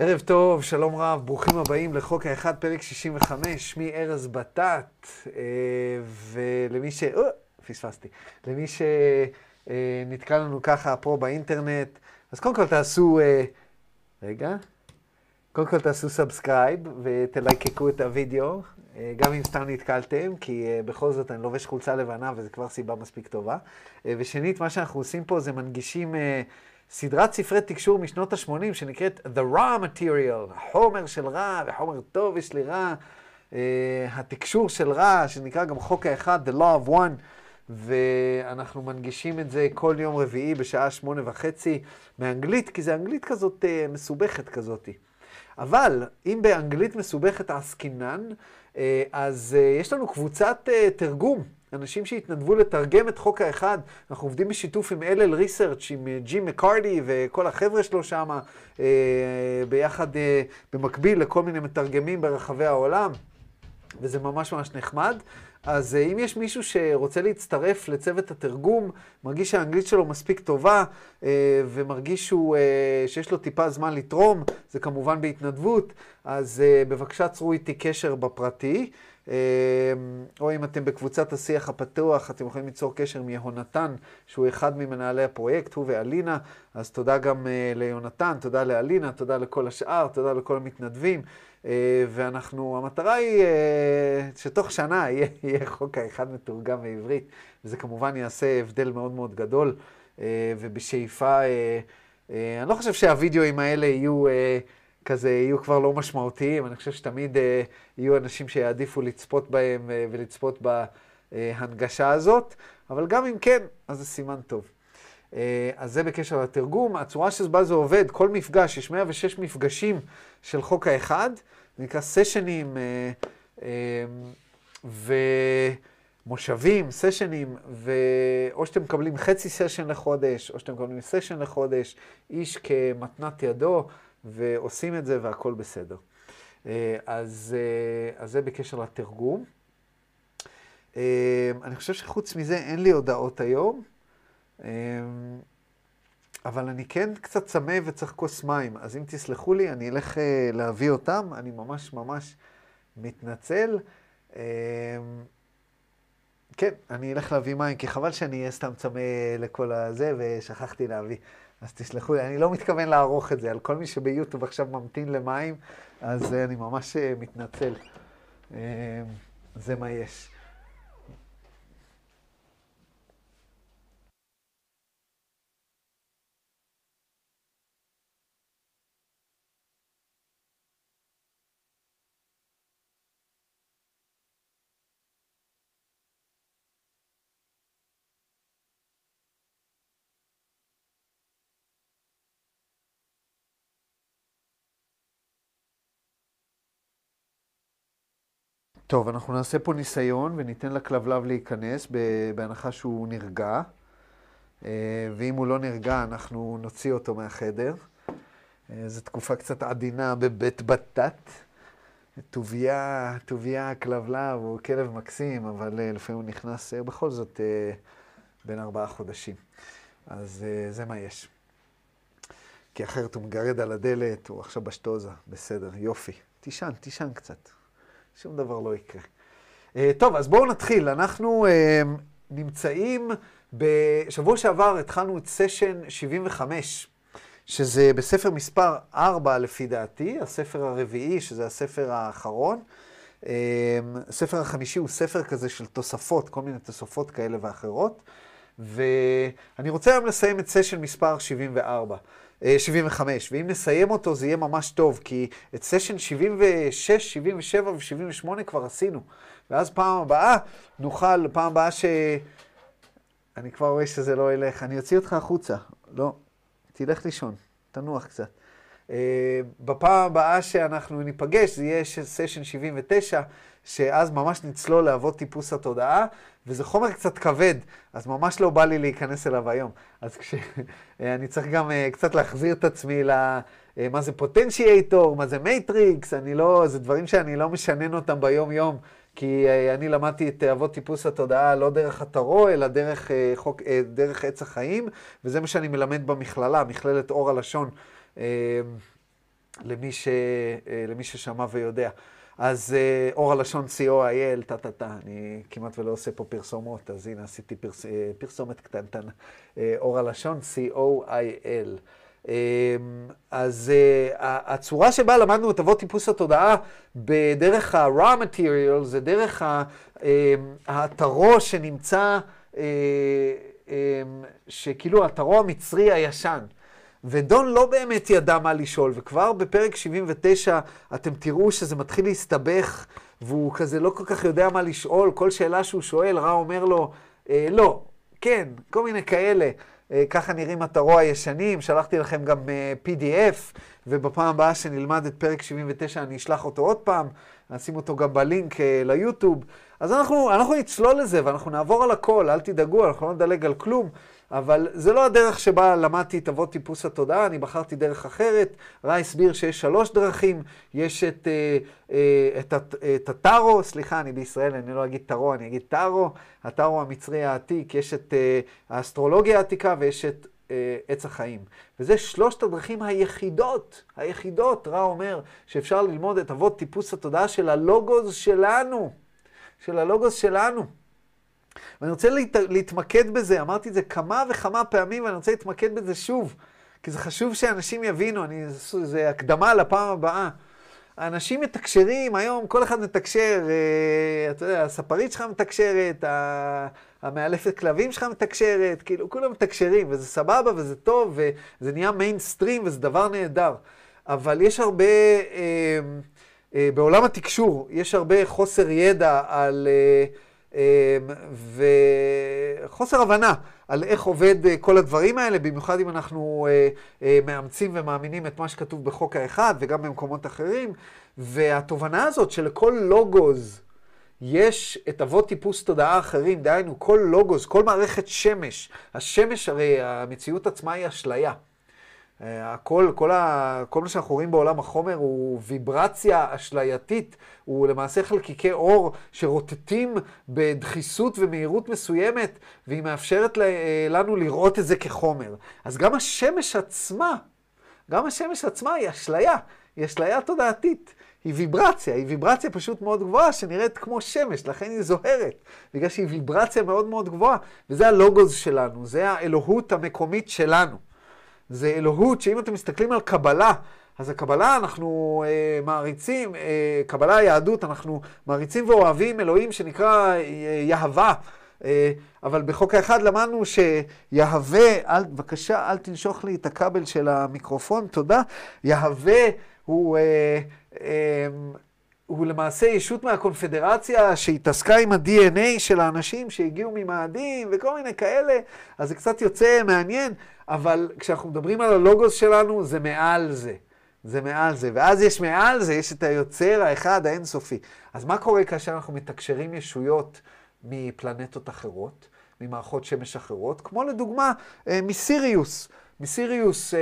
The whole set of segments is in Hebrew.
ערב טוב, שלום רב, ברוכים הבאים לחוק האחד, פרק 65, שמי ארז בטט, אה, ולמי ש... או, פספסתי. למי שנתקע לנו ככה פה באינטרנט, אז קודם כל תעשו... אה, רגע. קודם כל תעשו subscribe ותלייקקו את הוידאו, אה, גם אם סתם נתקלתם, כי בכל זאת אני לובש חולצה לבנה וזו כבר סיבה מספיק טובה. ושנית, מה שאנחנו עושים פה זה מנגישים... סדרת ספרי תקשור משנות ה-80 שנקראת The Raw Material, החומר של רע וחומר טוב יש לי רע, uh, התקשור של רע, שנקרא גם חוק האחד, The Law of One, ואנחנו מנגישים את זה כל יום רביעי בשעה שמונה וחצי מאנגלית, כי זה אנגלית כזאת uh, מסובכת כזאת. אבל אם באנגלית מסובכת עסקינן, uh, אז uh, יש לנו קבוצת uh, תרגום. אנשים שהתנדבו לתרגם את חוק האחד. אנחנו עובדים בשיתוף עם LL ריסרצ', עם אה, ג'ים מקארדי וכל החבר'ה שלו שם, אה, ביחד, אה, במקביל לכל מיני מתרגמים ברחבי העולם, וזה ממש ממש נחמד. אז אם יש מישהו שרוצה להצטרף לצוות התרגום, מרגיש שהאנגלית שלו מספיק טובה, ומרגיש שהוא, שיש לו טיפה זמן לתרום, זה כמובן בהתנדבות, אז בבקשה צרו איתי קשר בפרטי. אמ, או אם אתם בקבוצת השיח הפתוח, אתם יכולים ליצור קשר מיהונתן, שהוא אחד ממנהלי הפרויקט, הוא ואלינה, אז תודה גם uh, ליונתן, תודה לאלינה, תודה לכל השאר, תודה לכל המתנדבים, uh, ואנחנו, המטרה היא uh, שתוך שנה יהיה, יהיה חוק האחד מתורגם בעברית, וזה כמובן יעשה הבדל מאוד מאוד גדול, ובשאיפה, אני לא חושב שהווידאוים האלה יהיו... כזה יהיו כבר לא משמעותיים. אני חושב שתמיד אה, יהיו אנשים שיעדיפו לצפות בהם אה, ולצפות בהנגשה הזאת, אבל גם אם כן, אז זה סימן טוב. אה, אז זה בקשר לתרגום. הצורה שבה זה עובד, כל מפגש, יש 106 מפגשים של חוק האחד, זה נקרא סשנים אה, אה, ומושבים, סשנים, ואו שאתם מקבלים חצי סשן לחודש, או שאתם מקבלים סשן לחודש, איש כמתנת ידו. ועושים את זה והכל בסדר. אה, אז, אה, אז זה בקשר לתרגום. אה, אני חושב שחוץ מזה אין לי הודעות היום, אבל אני כן קצת צמא וצריך כוס מים, אז אם תסלחו לי, אני אלך להביא אותם, אני ממש ממש מתנצל. כן, אני אלך להביא מים, כי חבל שאני אהיה סתם צמא לכל הזה, ושכחתי להביא. אז תסלחו לי, אני לא מתכוון לערוך את זה. על כל מי שביוטיוב עכשיו ממתין למים, אז אני ממש אה, מתנצל. אה, זה מה יש. טוב, אנחנו נעשה פה ניסיון וניתן לכלבלב להיכנס בהנחה שהוא נרגע. אה, ואם הוא לא נרגע, אנחנו נוציא אותו מהחדר. אה, זו תקופה קצת עדינה בבית בטט. טוביה, טוביה הכלבלב הוא כלב מקסים, אבל אה, לפעמים הוא נכנס בכל זאת בין ארבעה חודשים. אז זה מה יש. כי אחרת הוא מגרד על הדלת, הוא עכשיו בשטוזה, בסדר, יופי. תישן, תישן קצת. שום דבר לא יקרה. Uh, טוב, אז בואו נתחיל. אנחנו uh, נמצאים, בשבוע שעבר התחלנו את סשן 75, שזה בספר מספר 4 לפי דעתי, הספר הרביעי, שזה הספר האחרון. Uh, הספר החמישי הוא ספר כזה של תוספות, כל מיני תוספות כאלה ואחרות. ואני רוצה היום לסיים את סשן מספר 74. 75, אה, ואם נסיים אותו זה יהיה ממש טוב, כי את סשן 76, 77 ו-78 כבר עשינו. ואז פעם הבאה נוכל, פעם הבאה ש... אני כבר רואה שזה לא ילך, אני אוציא אותך החוצה. לא, תלך לישון, תנוח קצת. Uh, בפעם הבאה שאנחנו ניפגש, זה יהיה סשן 79, שאז ממש נצלול לאבות טיפוס התודעה, וזה חומר קצת כבד, אז ממש לא בא לי להיכנס אליו היום. אז כשאני צריך גם uh, קצת להחזיר את עצמי ל... Uh, מה זה potentiator, מה זה matrix, אני לא, זה דברים שאני לא משנן אותם ביום-יום, כי uh, אני למדתי את אבות טיפוס התודעה לא דרך הטארו, אלא דרך, uh, חוק, uh, דרך עץ החיים, וזה מה שאני מלמד במכללה, מכללת אור הלשון. Uh, למי, ש, למי ששמע ויודע. אז אור הלשון co.il, טה-טה-טה, אני כמעט ולא עושה פה פרסומות, אז הנה עשיתי פרס, פרסומת קטנטנה. אור הלשון co.il. אז הצורה שבה למדנו את אבות טיפוס התודעה בדרך ה-raw material זה דרך האתרו שנמצא, שכאילו האתרו המצרי הישן. ודון לא באמת ידע מה לשאול, וכבר בפרק 79 אתם תראו שזה מתחיל להסתבך, והוא כזה לא כל כך יודע מה לשאול, כל שאלה שהוא שואל, רע אומר לו, אה, לא, כן, כל מיני כאלה. אה, ככה נראים אתרו הישנים, שלחתי לכם גם אה, PDF, ובפעם הבאה שנלמד את פרק 79 אני אשלח אותו עוד פעם, נשים אותו גם בלינק אה, ליוטיוב. אז אנחנו, אנחנו נצלול לזה ואנחנו נעבור על הכל, אל תדאגו, אנחנו לא נדלג על כלום. אבל זה לא הדרך שבה למדתי את אבות טיפוס התודעה, אני בחרתי דרך אחרת. רע הסביר שיש שלוש דרכים, יש את, אה, אה, את, את, את הטארו, סליחה, אני בישראל, אני לא אגיד טארו, אני אגיד טארו, הטארו המצרי העתיק, יש את אה, האסטרולוגיה העתיקה ויש את עץ החיים. וזה שלושת הדרכים היחידות, היחידות, רע אומר, שאפשר ללמוד את אבות טיפוס התודעה של הלוגוס שלנו, של הלוגוס שלנו. ואני רוצה להת... להתמקד בזה, אמרתי את זה כמה וכמה פעמים, ואני רוצה להתמקד בזה שוב, כי זה חשוב שאנשים יבינו, אני... זה הקדמה לפעם הבאה. האנשים מתקשרים, היום כל אחד מתקשר, אה, אתה יודע, הספרית שלך מתקשרת, המאלפת כלבים שלך מתקשרת, כאילו, כולם מתקשרים, וזה סבבה, וזה טוב, וזה נהיה מיינסטרים, וזה דבר נהדר. אבל יש הרבה, אה, אה, בעולם התקשור, יש הרבה חוסר ידע על... אה, וחוסר הבנה על איך עובד אה, כל הדברים האלה, במיוחד אם אנחנו אה, אה, מאמצים ומאמינים את מה שכתוב בחוק האחד וגם במקומות אחרים. והתובנה הזאת שלכל לוגוז יש את אבות טיפוס תודעה אחרים, דהיינו כל לוגוז, כל מערכת שמש, השמש הרי המציאות עצמה היא אשליה. אה, הכל, כל, ה, כל מה שאנחנו רואים בעולם החומר הוא ויברציה אשלייתית, הוא למעשה חלקיקי אור שרוטטים בדחיסות ומהירות מסוימת, והיא מאפשרת אה, לנו לראות את זה כחומר. אז גם השמש עצמה, גם השמש עצמה היא אשליה, היא אשליה תודעתית. היא ויברציה, היא ויברציה פשוט מאוד גבוהה, שנראית כמו שמש, לכן היא זוהרת, בגלל שהיא ויברציה מאוד מאוד גבוהה, וזה הלוגוז שלנו, זה האלוהות המקומית שלנו. זה אלוהות שאם אתם מסתכלים על קבלה, אז הקבלה אנחנו אה, מעריצים, אה, קבלה היהדות, אנחנו מעריצים ואוהבים אלוהים שנקרא אה, יהבה. אה, אבל בחוק האחד למדנו שיהווה, אל, בבקשה, אל תנשוך לי את הכבל של המיקרופון, תודה. יהווה הוא, אה, אה, הוא למעשה ישות מהקונפדרציה שהתעסקה עם ה-DNA של האנשים שהגיעו ממאדים וכל מיני כאלה, אז זה קצת יוצא מעניין. אבל כשאנחנו מדברים על הלוגוס שלנו, זה מעל זה. זה מעל זה. ואז יש מעל זה, יש את היוצר האחד האינסופי. אז מה קורה כאשר אנחנו מתקשרים ישויות מפלנטות אחרות, ממערכות שמש אחרות, כמו לדוגמה אה, מסיריוס. מסיריוס אה,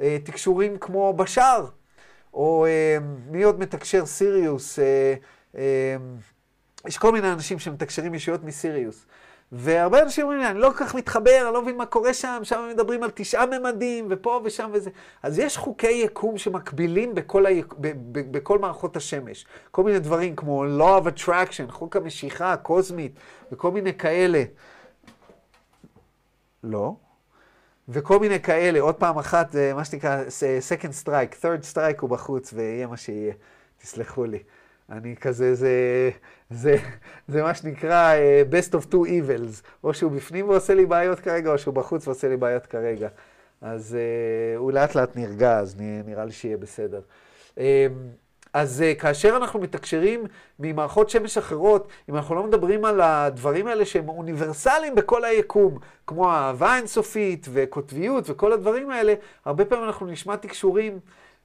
אה, תקשורים כמו בשאר, או מי עוד מתקשר סיריוס? יש כל מיני אנשים שמתקשרים ישויות מסיריוס. והרבה אנשים אומרים לי, אני לא כל כך מתחבר, אני לא מבין מה קורה שם, שם מדברים על תשעה ממדים, ופה ושם וזה. אז יש חוקי יקום שמקבילים בכל, היק... ב- ב- בכל מערכות השמש. כל מיני דברים כמו law of attraction, חוק המשיכה הקוסמית, וכל מיני כאלה. לא. וכל מיני כאלה, עוד פעם אחת, זה מה שנקרא second strike, third strike הוא בחוץ, ויהיה מה שיהיה. תסלחו לי. אני כזה, זה, זה, זה מה שנקרא uh, best of two evils. או שהוא בפנים ועושה לי בעיות כרגע, או שהוא בחוץ ועושה לי בעיות כרגע. אז הוא לאט לאט נרגע, אז נראה לי שיהיה בסדר. Uh, אז uh, כאשר אנחנו מתקשרים ממערכות שמש אחרות, אם אנחנו לא מדברים על הדברים האלה שהם אוניברסליים בכל היקום, כמו אהבה אינסופית וקוטביות וכל הדברים האלה, הרבה פעמים אנחנו נשמע תקשורים,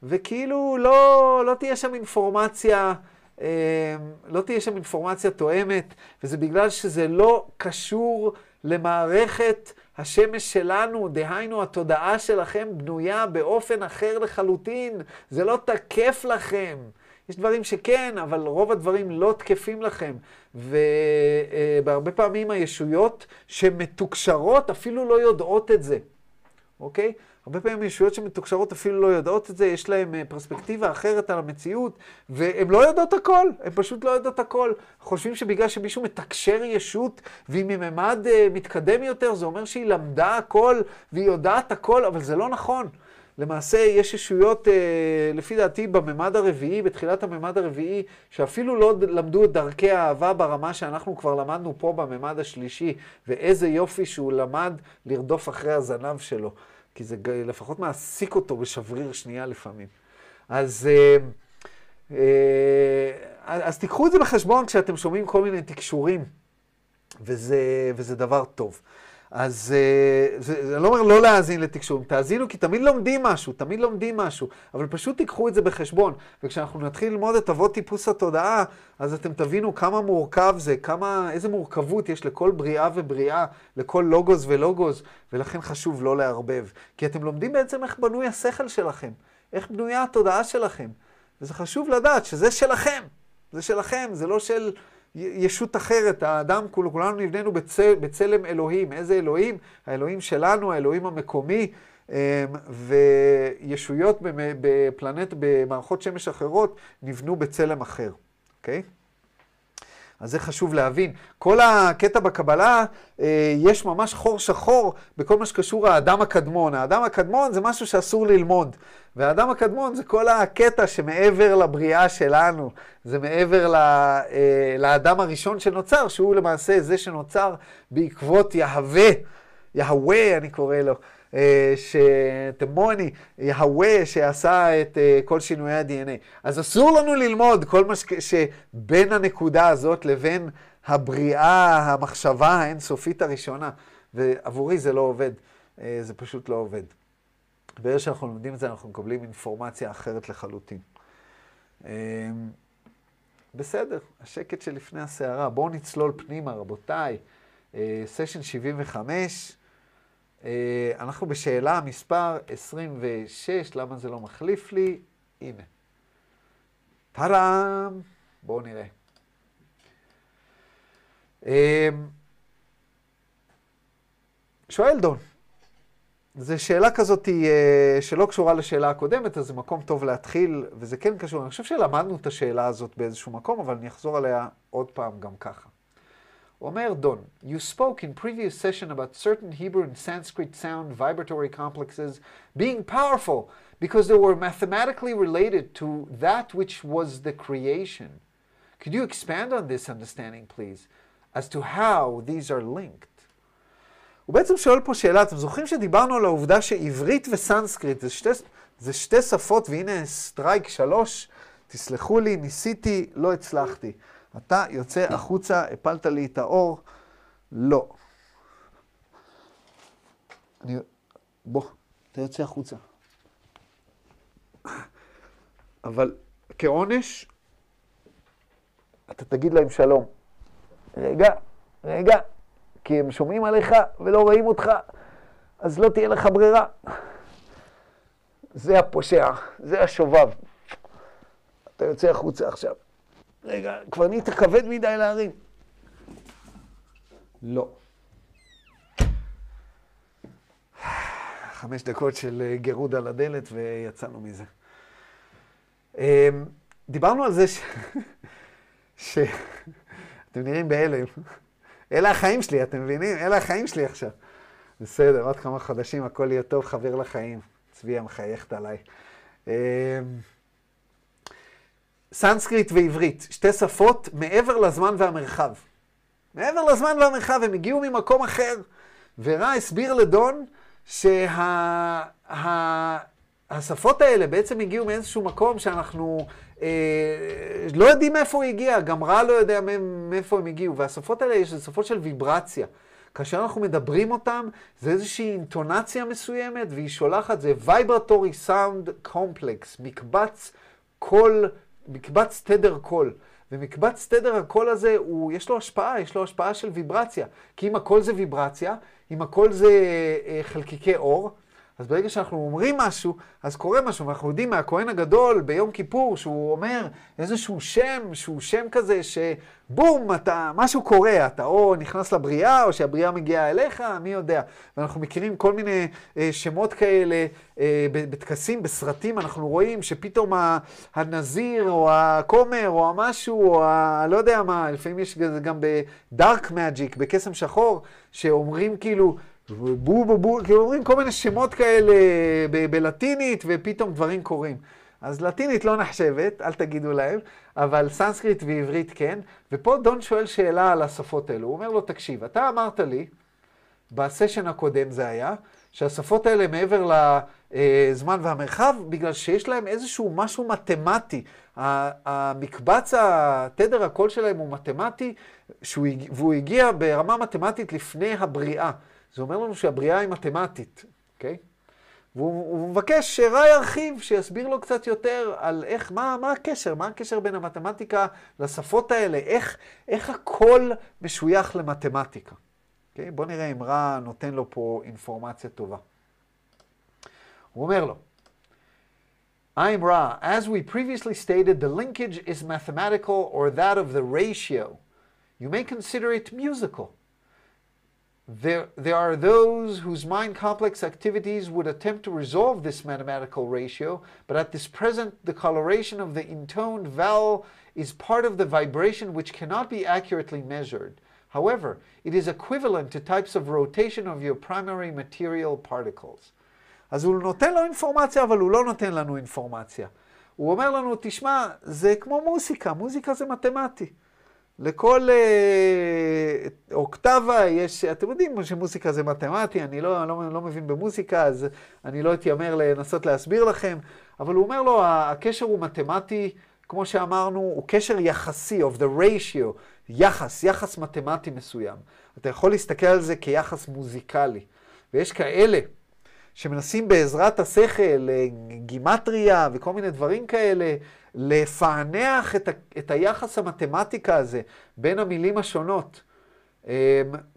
וכאילו לא, לא תהיה שם אינפורמציה. אמ, לא תהיה שם אינפורמציה תואמת, וזה בגלל שזה לא קשור למערכת השמש שלנו, דהיינו התודעה שלכם בנויה באופן אחר לחלוטין, זה לא תקף לכם. יש דברים שכן, אבל רוב הדברים לא תקפים לכם. והרבה פעמים הישויות שמתוקשרות אפילו לא יודעות את זה, אוקיי? הרבה פעמים ישויות שמתוקשרות אפילו לא יודעות את זה, יש להן אה, פרספקטיבה אחרת על המציאות, והן לא יודעות הכל, הן פשוט לא יודעות הכל. חושבים שבגלל שמישהו מתקשר ישות והיא מממד אה, מתקדם יותר, זה אומר שהיא למדה הכל והיא יודעת הכל, אבל זה לא נכון. למעשה יש ישויות, אה, לפי דעתי, בממד הרביעי, בתחילת הממד הרביעי, שאפילו לא למדו את דרכי האהבה ברמה שאנחנו כבר למדנו פה בממד השלישי, ואיזה יופי שהוא למד לרדוף אחרי הזנב שלו. כי זה לפחות מעסיק אותו בשבריר שנייה לפעמים. אז, אה, אה, אז תיקחו את זה בחשבון כשאתם שומעים כל מיני תקשורים, וזה, וזה דבר טוב. אז אה, זה, זה לא אומר לא להאזין לתקשורים, תאזינו כי תמיד לומדים משהו, תמיד לומדים משהו, אבל פשוט תיקחו את זה בחשבון. וכשאנחנו נתחיל ללמוד את אבות טיפוס התודעה, אז אתם תבינו כמה מורכב זה, כמה, איזה מורכבות יש לכל בריאה ובריאה, לכל לוגוס ולוגוס, ולכן חשוב לא לערבב. כי אתם לומדים בעצם איך בנוי השכל שלכם, איך בנויה התודעה שלכם. וזה חשוב לדעת שזה שלכם, זה שלכם, זה לא של... ישות אחרת, האדם, כולו, כולנו נבננו בצל, בצלם אלוהים. איזה אלוהים? האלוהים שלנו, האלוהים המקומי, אמ, וישויות בפלנט, במערכות שמש אחרות, נבנו בצלם אחר, אוקיי? Okay? אז זה חשוב להבין. כל הקטע בקבלה, אה, יש ממש חור שחור בכל מה שקשור האדם הקדמון. האדם הקדמון זה משהו שאסור ללמוד. והאדם הקדמון זה כל הקטע שמעבר לבריאה שלנו, זה מעבר ל, אה, לאדם הראשון שנוצר, שהוא למעשה זה שנוצר בעקבות יהווה, יהווה אני קורא לו. אה, שתמוני, יהווה, שעשה את אה, כל שינויי ה-DNA. אז אסור לנו ללמוד כל מה שבין הנקודה הזאת לבין הבריאה, המחשבה האינסופית הראשונה. ועבורי זה לא עובד, אה, זה פשוט לא עובד. ברגע שאנחנו לומדים את זה, אנחנו מקבלים אינפורמציה אחרת לחלוטין. בסדר, השקט שלפני הסערה. בואו נצלול פנימה, רבותיי. סשן 75. אה, אנחנו בשאלה מספר 26, למה זה לא מחליף לי? הנה. טאדאם! בואו נראה. אה, שואל דון, זו שאלה כזאת אה, שלא קשורה לשאלה הקודמת, אז זה מקום טוב להתחיל, וזה כן קשור. אני חושב שלמדנו את השאלה הזאת באיזשהו מקום, אבל אני אחזור עליה עוד פעם גם ככה. אומר דון, you spoke in previous session about certain Hebrew and Sanskrit sound vibratory complexes being powerful because they were mathematically related to that which was the creation. Could you expand on this understanding, please, as to how these are linked? הוא בעצם שואל פה שאלה, אתם זוכרים שדיברנו על העובדה שעברית וסנסקריט זה שתי, זה שתי שפות, והנה סטרייק שלוש, תסלחו לי, ניסיתי, לא הצלחתי. אתה יוצא החוצה, הפלת לי את האור, לא. אני... בוא, אתה יוצא החוצה. אבל כעונש, אתה תגיד להם שלום. רגע, רגע, כי הם שומעים עליך ולא רואים אותך, אז לא תהיה לך ברירה. זה הפושע, זה השובב. אתה יוצא החוצה עכשיו. רגע, כבר נהיית כבד מדי להרים. לא. חמש דקות של אה, גירוד על הדלת ויצאנו מזה. אמ, דיברנו על זה ש... ש... אתם נראים בהלם. אלה החיים שלי, אתם מבינים? אלה החיים שלי עכשיו. בסדר, עוד כמה חודשים הכל יהיה טוב, חבר לחיים. צביה מחייכת עליי. סנסקריט ועברית, שתי שפות מעבר לזמן והמרחב. מעבר לזמן והמרחב, הם הגיעו ממקום אחר. ורע הסביר לדון שהשפות שה, האלה בעצם הגיעו מאיזשהו מקום שאנחנו אה, לא יודעים מאיפה הוא הגיע, גם רע לא יודע מאיפה הם הגיעו. והשפות האלה יש שפות של ויברציה. כאשר אנחנו מדברים אותם, זה איזושהי אינטונציה מסוימת, והיא שולחת, זה Vibratory Sound Complex, מקבץ קול מקבץ תדר קול. ומקבץ תדר הקול הזה, הוא, יש לו השפעה, יש לו השפעה של ויברציה. כי אם הקול זה ויברציה, אם הקול זה אה, חלקיקי אור, אז ברגע שאנחנו אומרים משהו, אז קורה משהו, ואנחנו יודעים מהכהן הגדול ביום כיפור, שהוא אומר איזשהו שם, שהוא שם כזה, שבום, אתה, משהו קורה, אתה או נכנס לבריאה, או שהבריאה מגיעה אליך, מי יודע. ואנחנו מכירים כל מיני אה, שמות כאלה אה, בטקסים, בסרטים, אנחנו רואים שפתאום הנזיר, או הכומר, או המשהו, או ה... לא יודע מה, לפעמים יש גם ב dark magic, בקסם שחור, שאומרים כאילו, בו בו בו, כאילו אומרים כל מיני שמות כאלה בלטינית, ופתאום דברים קורים. אז לטינית לא נחשבת, אל תגידו להם, אבל סנסקריט ועברית כן. ופה דון שואל שאלה על השפות האלו. הוא אומר לו, תקשיב, אתה אמרת לי, בסשן הקודם זה היה, שהשפות האלה מעבר לזמן והמרחב, בגלל שיש להם איזשהו משהו מתמטי. המקבץ, התדר הקול שלהם הוא מתמטי, והוא הגיע ברמה מתמטית לפני הבריאה. זה אומר לנו שהבריאה היא מתמטית, אוקיי? והוא מבקש שרע ירחיב, שיסביר לו קצת יותר על איך, מה, מה הקשר, מה הקשר בין המתמטיקה לשפות האלה, איך, איך הכל משוייך למתמטיקה. אוקיי? בואו נראה אם רע נותן לו פה אינפורמציה טובה. הוא אומר לו, I'm Ra. As we previously stated, the linkage is mathematical or that of the ratio. You may consider it musical. There, there are those whose mind complex activities would attempt to resolve this mathematical ratio, but at this present, the coloration of the intoned vowel is part of the vibration which cannot be accurately measured. However, it is equivalent to types of rotation of your primary material particles. אז הוא נותן לו אינפורמציה, אבל הוא לא נותן לנו אינפורמציה. הוא אומר לנו, תשמע, זה כמו מוזיקה, מוזיקה זה מתמטי. לכל אה, אוקטבה יש, אתם יודעים שמוזיקה זה מתמטי, אני לא, לא, לא מבין במוזיקה, אז אני לא אתיימר לנסות להסביר לכם, אבל הוא אומר לו, הקשר הוא מתמטי, כמו שאמרנו, הוא קשר יחסי, of the ratio, יחס, יחס מתמטי מסוים. אתה יכול להסתכל על זה כיחס מוזיקלי. ויש כאלה שמנסים בעזרת השכל, אה, גימטריה וכל מיני דברים כאלה, לפענח את, ה, את היחס המתמטיקה הזה בין המילים השונות, um,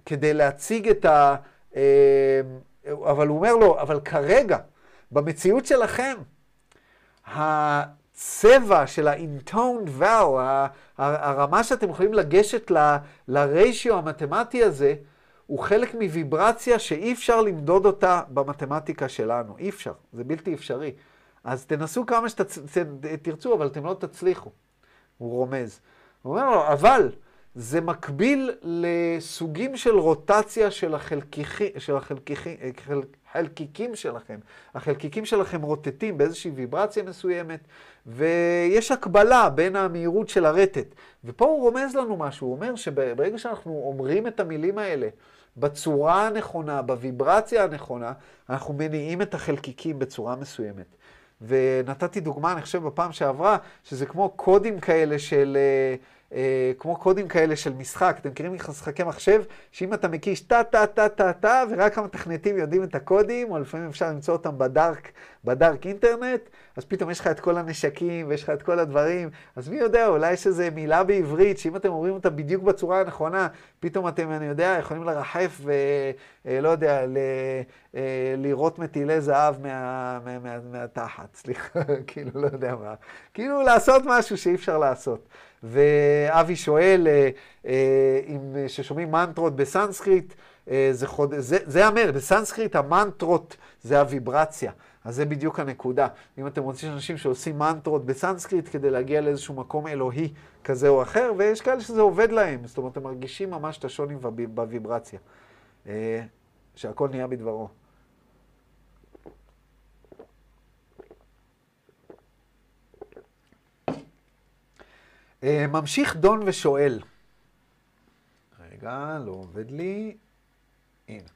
כדי להציג את ה... Um, אבל הוא אומר לו, אבל כרגע, במציאות שלכם, הצבע של ה-intoned vowel, הרמה שאתם יכולים לגשת ל-ratio המתמטי הזה, הוא חלק מוויברציה שאי אפשר למדוד אותה במתמטיקה שלנו. אי אפשר, זה בלתי אפשרי. אז תנסו כמה שתרצו, אבל אתם לא תצליחו. הוא רומז. הוא אומר לו, אבל זה מקביל לסוגים של רוטציה של, החלקיכי, של החלקיכי, חל, חלקיקים שלכם. החלקיקים שלכם רוטטים באיזושהי ויברציה מסוימת, ויש הקבלה בין המהירות של הרטט. ופה הוא רומז לנו משהו, הוא אומר שברגע שאנחנו אומרים את המילים האלה, בצורה הנכונה, בוויברציה הנכונה, אנחנו מניעים את החלקיקים בצורה מסוימת. ונתתי דוגמה, אני חושב, בפעם שעברה, שזה כמו קודים כאלה של... אה, אה, כמו קודים כאלה של משחק. אתם מכירים משחקי מחשב, שאם אתה מקיש טה-טה-טה-טה-טה, ורק המתכנתים יודעים את הקודים, או לפעמים אפשר למצוא אותם בדארק, בדארק אינטרנט, אז פתאום יש לך את כל הנשקים, ויש לך את כל הדברים. אז מי יודע, אולי יש איזו מילה בעברית, שאם אתם אומרים אותה בדיוק בצורה הנכונה, פתאום אתם, אני יודע, יכולים לרחף ולא אה, יודע, ל... אה, לראות מטילי זהב מה, מה, מה, מהתחת, סליחה, כאילו, לא יודע מה. כאילו לעשות משהו שאי אפשר לעשות. ואבי שואל, אה, אה, אם ששומעים מנטרות בסנסקריט, אה, זה, חוד... זה, זה אומר, בסנסקריט המנטרות זה הוויברציה. אז זה בדיוק הנקודה. אם אתם רוצים אנשים שעושים מנטרות בסנסקריט כדי להגיע לאיזשהו מקום אלוהי כזה או אחר, ויש כאלה שזה עובד להם. זאת אומרת, הם מרגישים ממש את השוני בוויברציה. שהכל נהיה בדברו. ממשיך דון ושואל. רגע, לא עובד לי. הנה.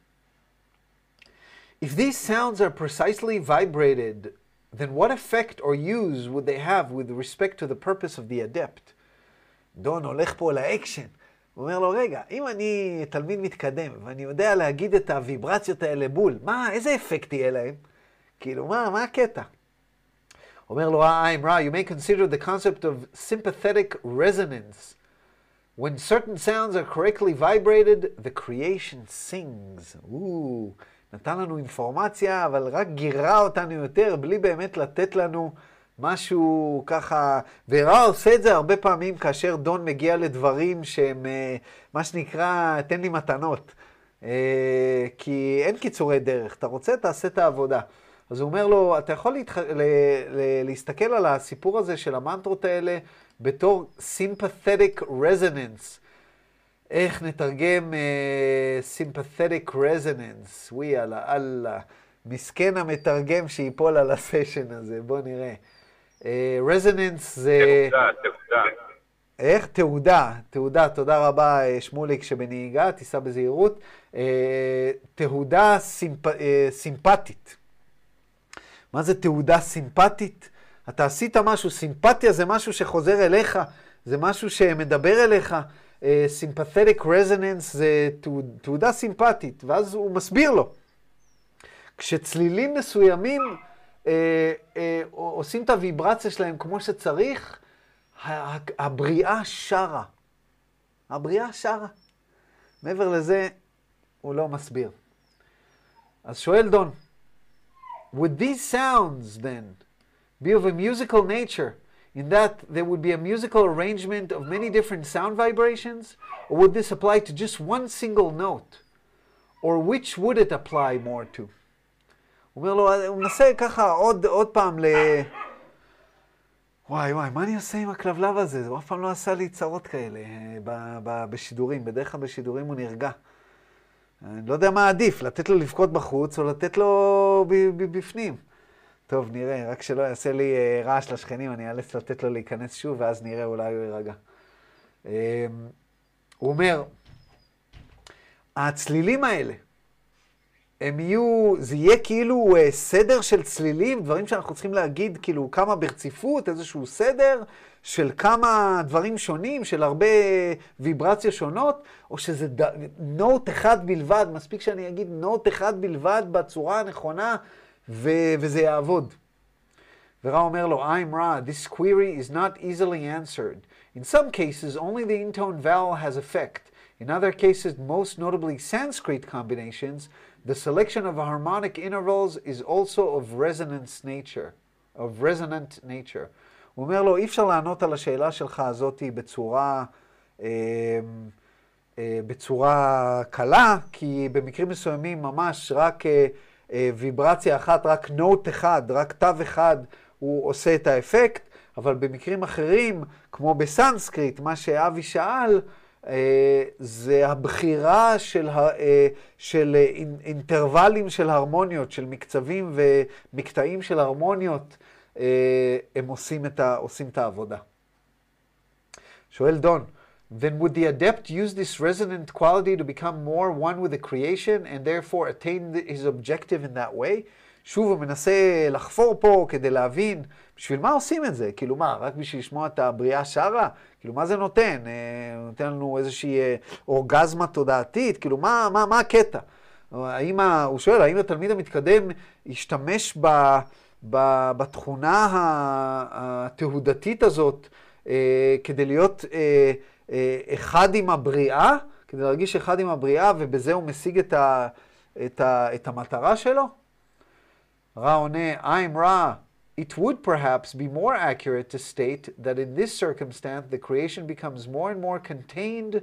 If these sounds are precisely vibrated, then what effect or use would they have with respect to the purpose of the adept? דון הולך פה לאקשן. הוא אומר לו, רגע, אם אני תלמיד מתקדם, ואני יודע להגיד את הוויברציות האלה בול, מה, איזה אפקט יהיה להם? כאילו, מה, מה הקטע? אומר לו האמרה, you may consider the concept of sympathetic resonance. When certain sounds are correctly vibrated, the creation sings. Ooh, נתן לנו אינפורמציה, אבל רק גירה אותנו יותר, בלי באמת לתת לנו משהו ככה... ורע עושה את זה הרבה פעמים כאשר דון מגיע לדברים שהם, אה, מה שנקרא, תן לי מתנות. אה, כי אין קיצורי דרך, אתה רוצה, תעשה את העבודה. אז הוא אומר לו, אתה יכול להתח... ל... ל... להסתכל על הסיפור הזה של המנטרות האלה בתור sympathetic resonance. איך נתרגם uh, sympathetic resonance? וואי, אללה, אללה. מסכן המתרגם שיפול על הסשן הזה, בואו נראה. Uh, resonance זה... תעודה, תעודה. איך? תעודה, תעודה, תודה רבה שמוליק שבנהיגה, תיסע בזהירות. Uh, תעודה סימפ... uh, סימפטית. מה זה תעודה סימפטית? אתה עשית משהו, סימפתיה זה משהו שחוזר אליך, זה משהו שמדבר אליך. סימפתטיק uh, רזוננס זה תעודה סימפטית, ואז הוא מסביר לו. כשצלילים מסוימים uh, uh, עושים את הוויברציה שלהם כמו שצריך, הבריאה שרה. הבריאה שרה. מעבר לזה, הוא לא מסביר. אז שואל דון, would these sounds then be of a musical nature in that there would be a musical arrangement of many different sound vibrations? Or would this apply to just one single note? Or which would it apply more to? הוא אומר לו, הוא מנסה ככה עוד, עוד פעם ל... וואי וואי, מה אני עושה עם הכלבלב הזה? הוא אף פעם לא עשה לי צרות כאלה ב, ב, בשידורים. בדרך כלל בשידורים הוא נרגע. אני לא יודע מה עדיף, לתת לו לבכות בחוץ או לתת לו בפנים. טוב, נראה, רק שלא יעשה לי uh, רעש לשכנים, אני אאלץ לתת לו להיכנס שוב, ואז נראה, אולי הוא יירגע. Um, הוא אומר, הצלילים האלה, הם יהיו, זה יהיה כאילו uh, סדר של צלילים, דברים שאנחנו צריכים להגיד, כאילו כמה ברציפות, איזשהו סדר של כמה דברים שונים, של הרבה ויברציה שונות, או שזה ד... נוט אחד בלבד, מספיק שאני אגיד נוט אחד בלבד בצורה הנכונה, ו- וזה יעבוד. ורע אומר לו, I'm Ra, this query is not easily answered. In some cases, only the intone vowel has effect. In other cases, most notably Sanskrit combinations, the selection of harmonic intervals is also of resonance nature, of resonant nature. הוא אומר לו, אי אפשר לענות על השאלה שלך הזאת בצורה, אה, אה, בצורה קלה, כי במקרים מסוימים ממש רק אה, אה, ויברציה אחת, רק נוט אחד, רק תו אחד, הוא עושה את האפקט, אבל במקרים אחרים, כמו בסנסקריט, מה שאבי שאל, זה הבחירה של, אה, של אינטרוולים של הרמוניות, של מקצבים ומקטעים של הרמוניות, הם עושים את, ה, עושים את העבודה. שואל דון, then would the adept use this resonant quality to become more one with the creation and therefore attain his objective in that way? שוב, הוא מנסה לחפור פה כדי להבין בשביל מה עושים את זה. כאילו מה, רק בשביל לשמוע את הבריאה שרה? כאילו, מה זה נותן? אה, נותן לנו איזושהי אה, אורגזמה תודעתית? כאילו, מה, מה, מה הקטע? האם, ה... הוא שואל, האם התלמיד המתקדם ישתמש ב, ב, בתכונה התהודתית הזאת אה, כדי להיות... אה, אחד עם הבריאה, כדי להרגיש אחד עם הבריאה, ובזה הוא משיג את, ה, את, ה, את המטרה שלו? רע עונה, I'm רע. It would perhaps be more accurate to state that in this circumstance the creation becomes more and more contained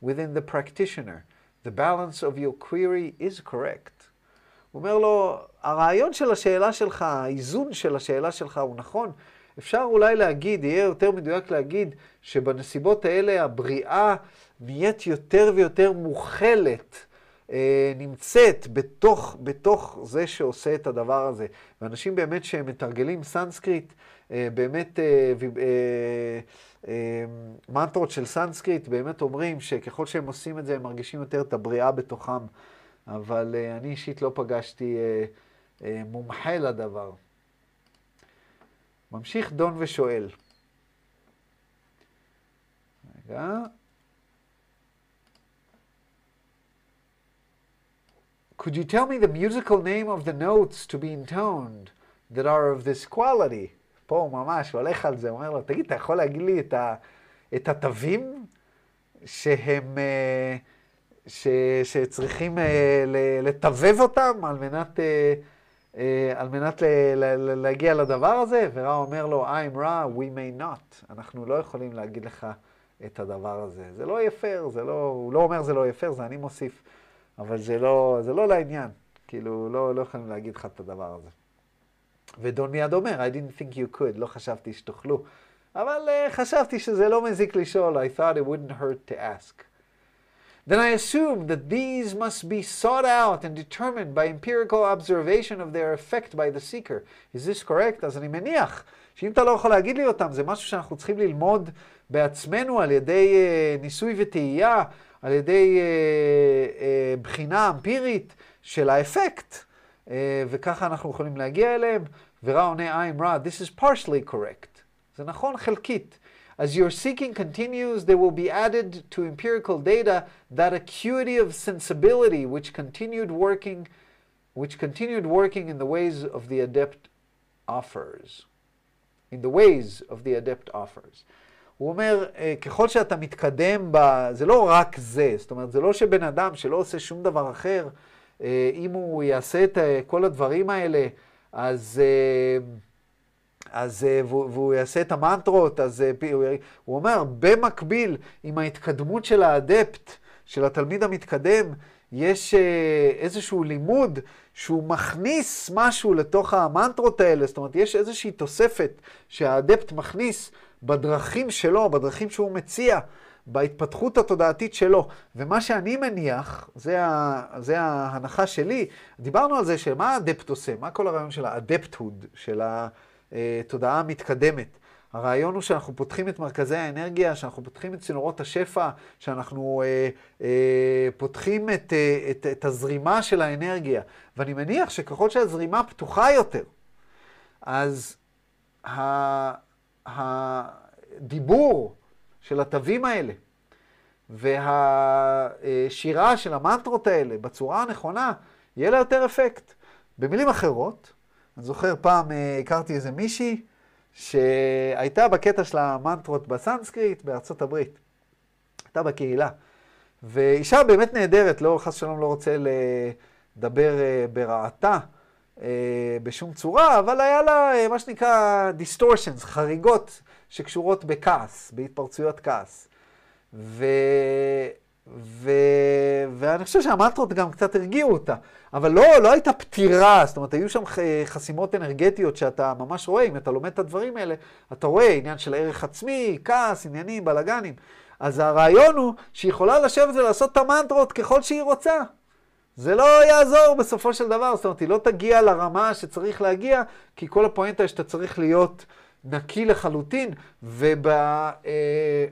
within the practitioner. The balance of your query is correct. הוא אומר לו, הרעיון של השאלה שלך, האיזון של השאלה שלך הוא נכון, אפשר אולי להגיד, יהיה יותר מדויק להגיד, שבנסיבות האלה הבריאה נהיית יותר ויותר מוכלת, אה, נמצאת בתוך, בתוך זה שעושה את הדבר הזה. ואנשים באמת שמתרגלים סנסקריט, אה, באמת אה, אה, אה, מנטרות של סנסקריט, באמת אומרים שככל שהם עושים את זה, הם מרגישים יותר את הבריאה בתוכם. אבל אה, אני אישית לא פגשתי אה, אה, מומחה לדבר. ממשיך דון ושואל. רגע. Could you tell me the musical name of the notes to be intoned that are of this quality? פה הוא ממש הולך על זה, אומר לו, תגיד, אתה יכול להגיד לי את, ה, את התווים שהם, ש, שצריכים אה, לטבב אותם על מנת, אה, אה, על מנת להגיע לדבר הזה, ורע אומר לו, I'm רע, we may not. אנחנו לא יכולים להגיד לך את הדבר הזה. זה לא יהיה זה לא, הוא לא אומר זה לא יהיה זה אני מוסיף, אבל זה לא, זה לא לעניין. כאילו, לא, לא יכולים להגיד לך את הדבר הזה. ודון מיד אומר, I didn't think you could, לא חשבתי שתוכלו. אבל uh, חשבתי שזה לא מזיק לשאול, I thought it wouldn't hurt to ask. Then I assumed that these must be sought out and determined by empirical observation of their effect by the seeker. Is this correct? אז אני מניח שאם אתה לא יכול להגיד לי אותם, זה משהו שאנחנו צריכים ללמוד בעצמנו על ידי uh, ניסוי וטעייה, על ידי uh, uh, בחינה אמפירית של האפקט, uh, וככה אנחנו יכולים להגיע אליהם. ורע עונה I'm רע, this is partially correct. זה נכון חלקית. As your seeking continues, there will be added to empirical data that acuity of sensibility which continued working, which continued working in the ways of the adept offers. In the ways of the adept offers. הוא אומר, ככל שאתה מתקדם ב... זה לא רק זה, זאת אומרת, זה לא שבן אדם שלא עושה שום דבר אחר, אם הוא יעשה את כל הדברים האלה, אז... אז, אה, והוא יעשה את המנטרות, אז אה, הוא אומר, במקביל עם ההתקדמות של האדפט, של התלמיד המתקדם, יש אה, איזשהו לימוד שהוא מכניס משהו לתוך המנטרות האלה, זאת אומרת, יש איזושהי תוספת שהאדפט מכניס בדרכים שלו, בדרכים שהוא מציע, בהתפתחות התודעתית שלו. ומה שאני מניח, זה, ה, זה ההנחה שלי, דיברנו על זה שמה האדפט עושה, מה כל הרעיון של האדפטהוד, של ה... אה, תודעה מתקדמת. הרעיון הוא שאנחנו פותחים את מרכזי האנרגיה, שאנחנו פותחים את צינורות השפע, שאנחנו אה, אה, פותחים את, אה, את, את הזרימה של האנרגיה. ואני מניח שככל שהזרימה פתוחה יותר, אז הדיבור של התווים האלה והשירה של המנטרות האלה בצורה הנכונה, יהיה לה יותר אפקט. במילים אחרות, אני זוכר פעם אה, הכרתי איזה מישהי שהייתה בקטע של המנטרות בסנסקריט בארצות הברית. הייתה בקהילה. ואישה באמת נהדרת, לא, חס ושלום לא רוצה לדבר אה, ברעתה בשום צורה, אבל היה לה מה שנקרא distortions, חריגות שקשורות בכעס, בהתפרצויות כעס. ו... ו... ואני חושב שהמנטרות גם קצת הרגיעו אותה. אבל לא, לא הייתה פטירה, זאת אומרת, היו שם חסימות אנרגטיות שאתה ממש רואה, אם אתה לומד את הדברים האלה, אתה רואה עניין של ערך עצמי, כעס, עניינים, בלאגנים. אז הרעיון הוא שהיא יכולה לשבת ולעשות את המנטרות ככל שהיא רוצה. זה לא יעזור בסופו של דבר, זאת אומרת, היא לא תגיע לרמה שצריך להגיע, כי כל הפואנטה היא שאתה צריך להיות נקי לחלוטין,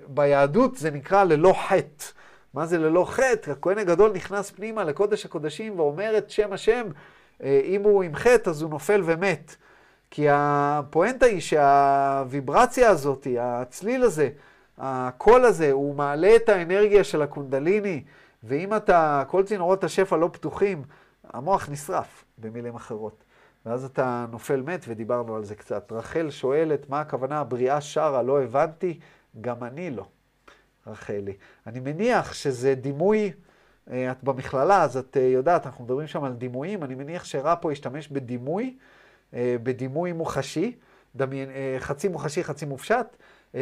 וביהדות אה, זה נקרא ללא חטא. מה זה ללא חטא? הכהן הגדול נכנס פנימה לקודש הקודשים ואומר את שם השם, אה, אם הוא עם חטא אז הוא נופל ומת. כי הפואנטה היא שהוויברציה הזאת, הצליל הזה, הקול הזה, הוא מעלה את האנרגיה של הקונדליני, ואם אתה, כל צינורות השפע לא פתוחים, המוח נשרף, במילים אחרות. ואז אתה נופל מת, ודיברנו על זה קצת. רחל שואלת, מה הכוונה הבריאה שרה? לא הבנתי, גם אני לא. רחלי. אני מניח שזה דימוי, אה, את במכללה, אז את אה, יודעת, אנחנו מדברים שם על דימויים, אני מניח שרע פה ישתמש בדימוי, אה, בדימוי מוחשי, דמיין, חצי מוחשי, חצי מופשט.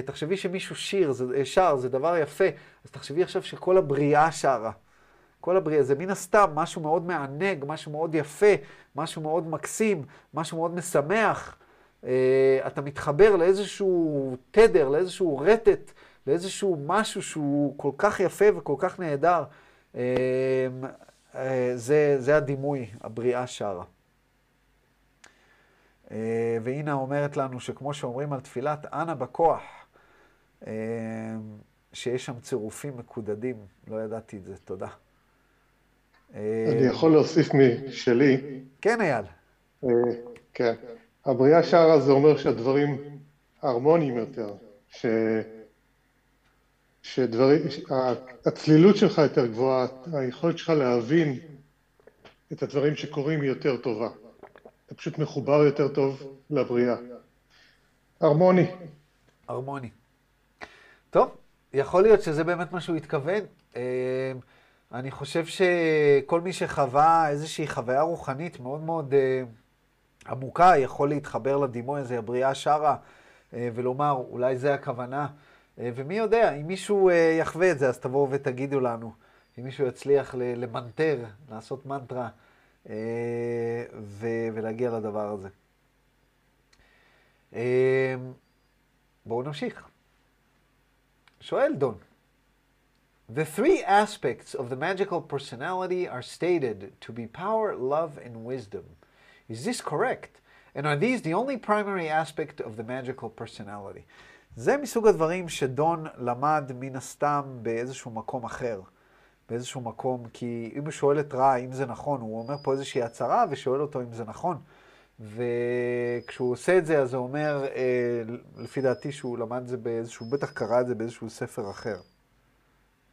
תחשבי שמישהו שיר, זה, שר, זה דבר יפה, אז תחשבי עכשיו שכל הבריאה שרה. כל הבריאה, זה מן הסתם משהו מאוד מענג, משהו מאוד יפה, משהו מאוד מקסים, משהו מאוד משמח. אתה מתחבר לאיזשהו תדר, לאיזשהו רטט לאיזשהו משהו שהוא כל כך יפה וכל כך נהדר. אה, זה, זה הדימוי, הבריאה שרה. אה, והנה אומרת לנו שכמו שאומרים על תפילת אנא בכוח, שיש שם צירופים מקודדים, לא ידעתי את זה, תודה. אה, אני יכול להוסיף משלי. כן, אייל. כן. הבריאה שרה זה אומר שהדברים הרמוניים יותר, ש... שהצלילות שלך יותר גבוהה, היכולת שלך להבין את הדברים שקורים היא יותר טובה. אתה פשוט מחובר יותר טוב לבריאה. הרמוני. הרמוני. טוב, יכול להיות שזה באמת מה שהוא התכוון. אה, אני חושב שכל מי שחווה איזושהי חוויה רוחנית מאוד מאוד uh, עמוקה, יכול להתחבר לדימוי הזה, הבריאה שרה, uh, ולומר, אולי זה הכוונה. Uh, ומי יודע, אם מישהו יחווה את זה, אז תבואו ותגידו לנו. אם מישהו יצליח למנטר, לעשות מנטרה, ו- ולהגיע לדבר הזה. Uh, בואו נמשיך. שואל דון. The three aspects of the magical personality are stated to be power, love, and wisdom. Is this correct? And are these the only primary aspect of the magical personality? זה מסוג הדברים שדון למד מן הסתם באיזשהו מקום אחר. באיזשהו מקום, כי אם הוא שואל את רע אם זה נכון, הוא אומר פה איזושהי הצהרה ושואל אותו אם זה נכון. וכשהוא עושה את זה, אז הוא אומר, אה, לפי דעתי שהוא למד את זה באיזשהו, בטח קרא את זה באיזשהו ספר אחר.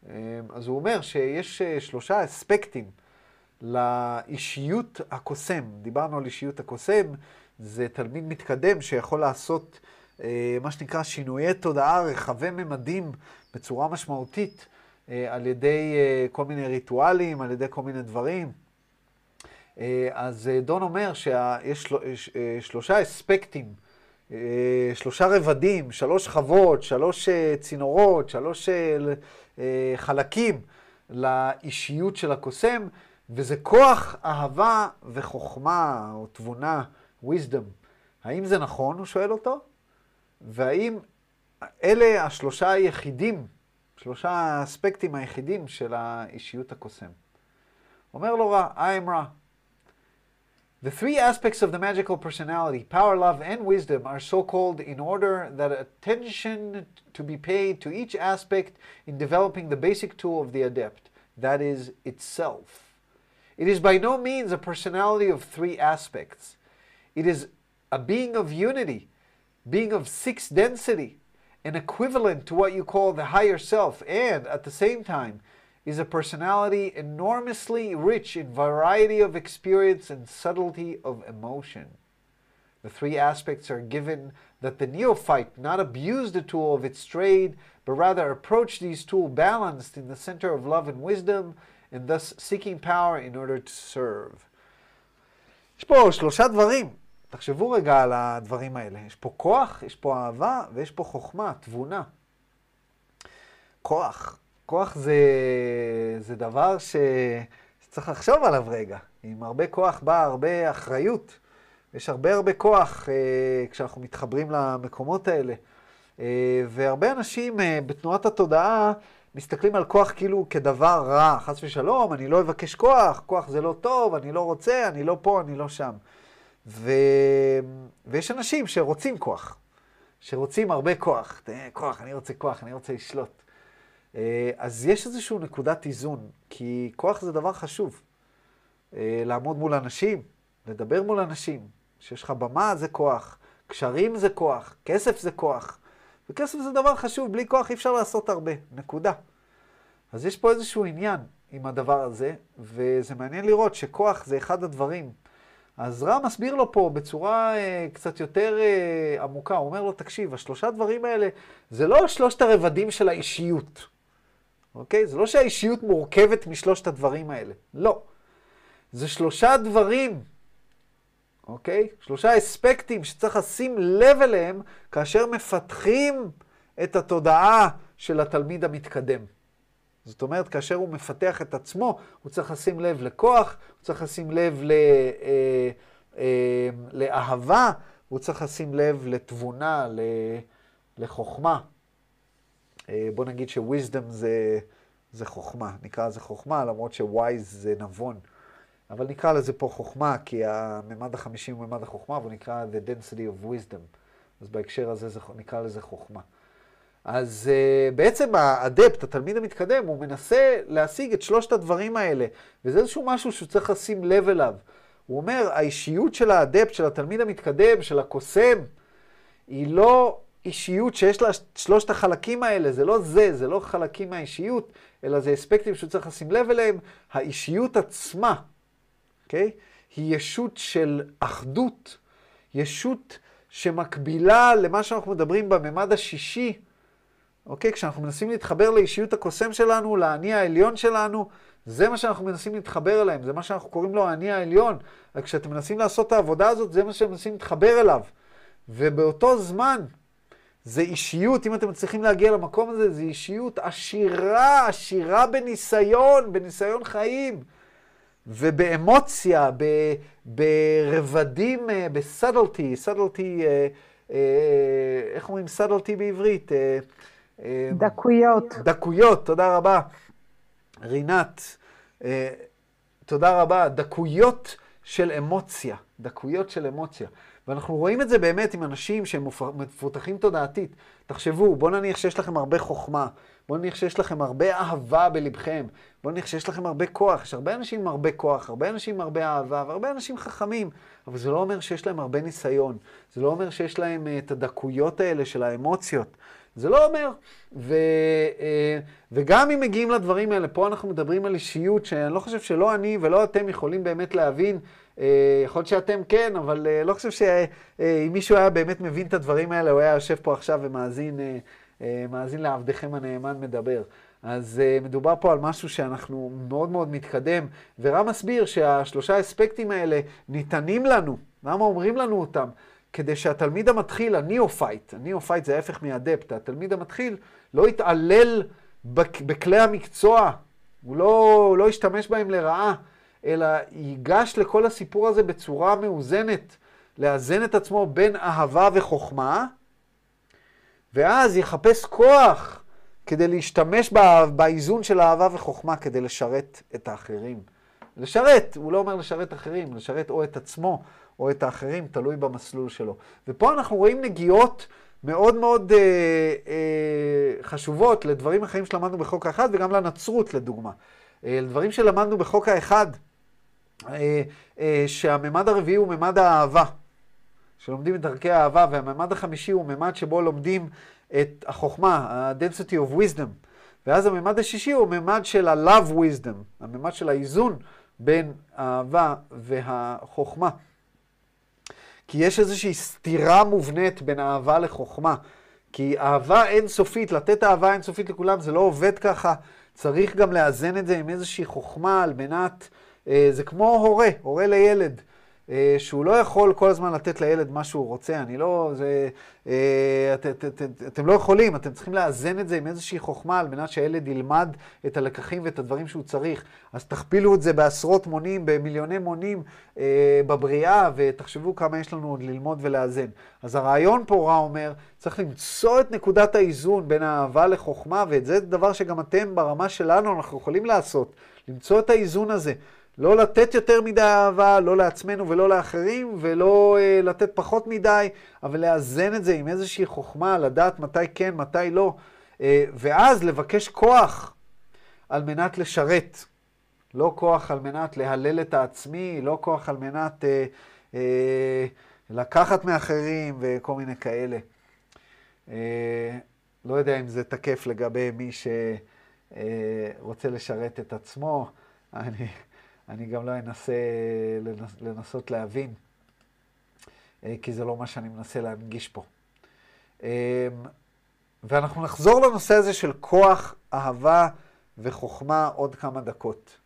אמ, אז הוא אומר שיש אה, שלושה אספקטים לאישיות הקוסם. דיברנו על אישיות הקוסם, זה תלמיד מתקדם שיכול לעשות אה, מה שנקרא שינויי תודעה רחבי ממדים בצורה משמעותית אה, על ידי כל מיני ריטואלים, על ידי כל מיני דברים. אז דון אומר שיש שלושה אספקטים אה, שלושה רבדים, שלוש חוות, שלוש אה, צינורות, שלוש אה, חלקים לאישיות של הקוסם, וזה כוח אהבה וחוכמה או תבונה, wisdom. האם זה נכון? הוא שואל אותו. והאם אלה השלושה היחידים, שלושה האספקטים היחידים של האישיות הקוסם? אומר לו רע, I am רע. The three aspects of the magical personality, power, love, and wisdom, are so called in order that attention to be paid to each aspect in developing the basic tool of the adept, that is, itself. It is by no means a personality of three aspects. It is a being of unity, being of six density, an equivalent to what you call the higher self, and at the same time, is a personality enormously rich in variety of experience and subtlety of emotion. The three aspects are given that the neophyte not abuse the tool of its trade, but rather approach these tools balanced in the center of love and wisdom, and thus seeking power in order to serve. יש פה שלושה דברים. תחשבו רגע על הדברים האלה. יש פה כוח, יש פה אהבה, ויש פה חוכמה, תבונה. כוח. כוח זה, זה דבר ש, שצריך לחשוב עליו רגע. עם הרבה כוח באה הרבה אחריות. יש הרבה הרבה כוח אה, כשאנחנו מתחברים למקומות האלה. אה, והרבה אנשים אה, בתנועת התודעה מסתכלים על כוח כאילו כדבר רע, חס ושלום, אני לא אבקש כוח, כוח זה לא טוב, אני לא רוצה, אני לא פה, אני לא שם. ו... ויש אנשים שרוצים כוח, שרוצים הרבה כוח. כוח, אני רוצה כוח, אני רוצה לשלוט. אה, אז יש איזושהי נקודת איזון, כי כוח זה דבר חשוב. אה, לעמוד מול אנשים, לדבר מול אנשים, שיש לך במה זה כוח, קשרים זה כוח, כסף זה כוח. וכסף זה דבר חשוב, בלי כוח אי אפשר לעשות הרבה, נקודה. אז יש פה איזשהו עניין עם הדבר הזה, וזה מעניין לראות שכוח זה אחד הדברים. אז רע מסביר לו פה בצורה אה, קצת יותר אה, עמוקה, הוא אומר לו, תקשיב, השלושה דברים האלה זה לא שלושת הרבדים של האישיות. אוקיי? זה לא שהאישיות מורכבת משלושת הדברים האלה. לא. זה שלושה דברים, אוקיי? שלושה אספקטים שצריך לשים לב אליהם כאשר מפתחים את התודעה של התלמיד המתקדם. זאת אומרת, כאשר הוא מפתח את עצמו, הוא צריך לשים לב לכוח, הוא צריך לשים לב ל, אה, אה, לאהבה, הוא צריך לשים לב לתבונה, לחוכמה. אה, בוא נגיד ש-wisdom זה, זה חוכמה, נקרא לזה חוכמה, למרות ש-wise זה נבון. אבל נקרא לזה פה חוכמה, כי הממד החמישי הוא ממד החוכמה, והוא נקרא the density of wisdom. אז בהקשר הזה זה, נקרא לזה חוכמה. אז uh, בעצם האדפט, התלמיד המתקדם, הוא מנסה להשיג את שלושת הדברים האלה, וזה איזשהו משהו שהוא צריך לשים לב אליו. הוא אומר, האישיות של האדפט, של התלמיד המתקדם, של הקוסם, היא לא אישיות שיש לה שלושת החלקים האלה, זה לא זה, זה לא חלקים מהאישיות, אלא זה אספקטים שהוא צריך לשים לב אליהם. האישיות עצמה, אוקיי? Okay? היא ישות של אחדות, ישות שמקבילה למה שאנחנו מדברים בממד השישי, אוקיי? כשאנחנו מנסים להתחבר לאישיות הקוסם שלנו, לאני העליון שלנו, זה מה שאנחנו מנסים להתחבר אליהם, זה מה שאנחנו קוראים לו האני העליון. רק כשאתם מנסים לעשות את העבודה הזאת, זה מה שאתם מנסים להתחבר אליו. ובאותו זמן, זה אישיות, אם אתם מצליחים להגיע למקום הזה, זה אישיות עשירה, עשירה בניסיון, בניסיון חיים, ובאמוציה, ב, ברבדים, אה, בסאדלטי, סאדלטי, אה, אה, איך אומרים סאדלטי בעברית? דקויות. דקויות, תודה רבה. רינת, תודה רבה. דקויות של אמוציה, דקויות של אמוציה. ואנחנו רואים את זה באמת עם אנשים שהם מפותחים תודעתית. תחשבו, בואו נניח שיש לכם הרבה חוכמה, בואו נניח שיש לכם הרבה אהבה בלבכם, בואו נניח שיש לכם הרבה כוח. יש הרבה אנשים עם הרבה כוח, הרבה אנשים עם הרבה אהבה, והרבה אנשים חכמים, אבל זה לא אומר שיש להם הרבה ניסיון. זה לא אומר שיש להם uh, את הדקויות האלה של האמוציות. זה לא אומר. ו, uh, וגם אם מגיעים לדברים האלה, פה אנחנו מדברים על אישיות שאני לא חושב שלא אני ולא אתם יכולים באמת להבין אה, יכול להיות שאתם כן, אבל אה, לא חושב שאם מישהו היה באמת מבין את הדברים האלה, הוא היה יושב פה עכשיו ומאזין אה, מאזין לעבדכם הנאמן מדבר. אז מדובר פה על משהו שאנחנו מאוד מאוד מתקדם, ורם מסביר שהשלושה אספקטים האלה ניתנים לנו. למה אומרים לנו אותם? כדי שהתלמיד המתחיל, הניאופייט, הניאופייט זה ההפך מאדפט, התלמיד המתחיל לא יתעלל בכלי המקצוע, הוא לא, הוא לא ישתמש בהם לרעה, אלא ייגש לכל הסיפור הזה בצורה מאוזנת, לאזן את עצמו בין אהבה וחוכמה, ואז יחפש כוח כדי להשתמש באיזון של אהבה וחוכמה כדי לשרת את האחרים. לשרת, הוא לא אומר לשרת אחרים, לשרת או את עצמו או את האחרים, תלוי במסלול שלו. ופה אנחנו רואים נגיעות מאוד מאוד אה, אה, חשובות לדברים אחרים שלמדנו בחוק האחד וגם לנצרות לדוגמה. אה, לדברים שלמדנו בחוק האחד, שהממד הרביעי הוא ממד האהבה, שלומדים את דרכי האהבה, והממד החמישי הוא ממד שבו לומדים את החוכמה, ה-density of wisdom, ואז הממד השישי הוא ממד של ה-love wisdom, הממד של האיזון בין האהבה והחוכמה. כי יש איזושהי סתירה מובנית בין אהבה לחוכמה. כי אהבה אינסופית, לתת אהבה אינסופית לכולם, זה לא עובד ככה. צריך גם לאזן את זה עם איזושהי חוכמה על מנת אה, זה כמו הורה, הורה לילד, אה, שהוא לא יכול כל הזמן לתת לילד מה שהוא רוצה. אני לא, זה, אה, את, את, את, את, אתם לא יכולים, אתם צריכים לאזן את זה עם איזושהי חוכמה על מנת שהילד ילמד את הלקחים ואת הדברים שהוא צריך. אז תכפילו את זה בעשרות מונים, במיליוני מונים אה, בבריאה, ותחשבו כמה יש לנו עוד ללמוד ולאזן. אז הרעיון פה, רע אומר, צריך למצוא את נקודת האיזון בין האהבה לחוכמה, ואת זה דבר שגם אתם ברמה שלנו אנחנו יכולים לעשות, למצוא את האיזון הזה. לא לתת יותר מדי אהבה, לא לעצמנו ולא לאחרים, ולא uh, לתת פחות מדי, אבל לאזן את זה עם איזושהי חוכמה, לדעת מתי כן, מתי לא, uh, ואז לבקש כוח על מנת לשרת. לא כוח על מנת להלל את העצמי, לא כוח על מנת uh, uh, לקחת מאחרים וכל מיני כאלה. Uh, לא יודע אם זה תקף לגבי מי שרוצה uh, לשרת את עצמו. אני... אני גם לא אנסה לנס, לנסות להבין, אה, כי זה לא מה שאני מנסה להנגיש פה. אמ, ואנחנו נחזור לנושא הזה של כוח, אהבה וחוכמה עוד כמה דקות.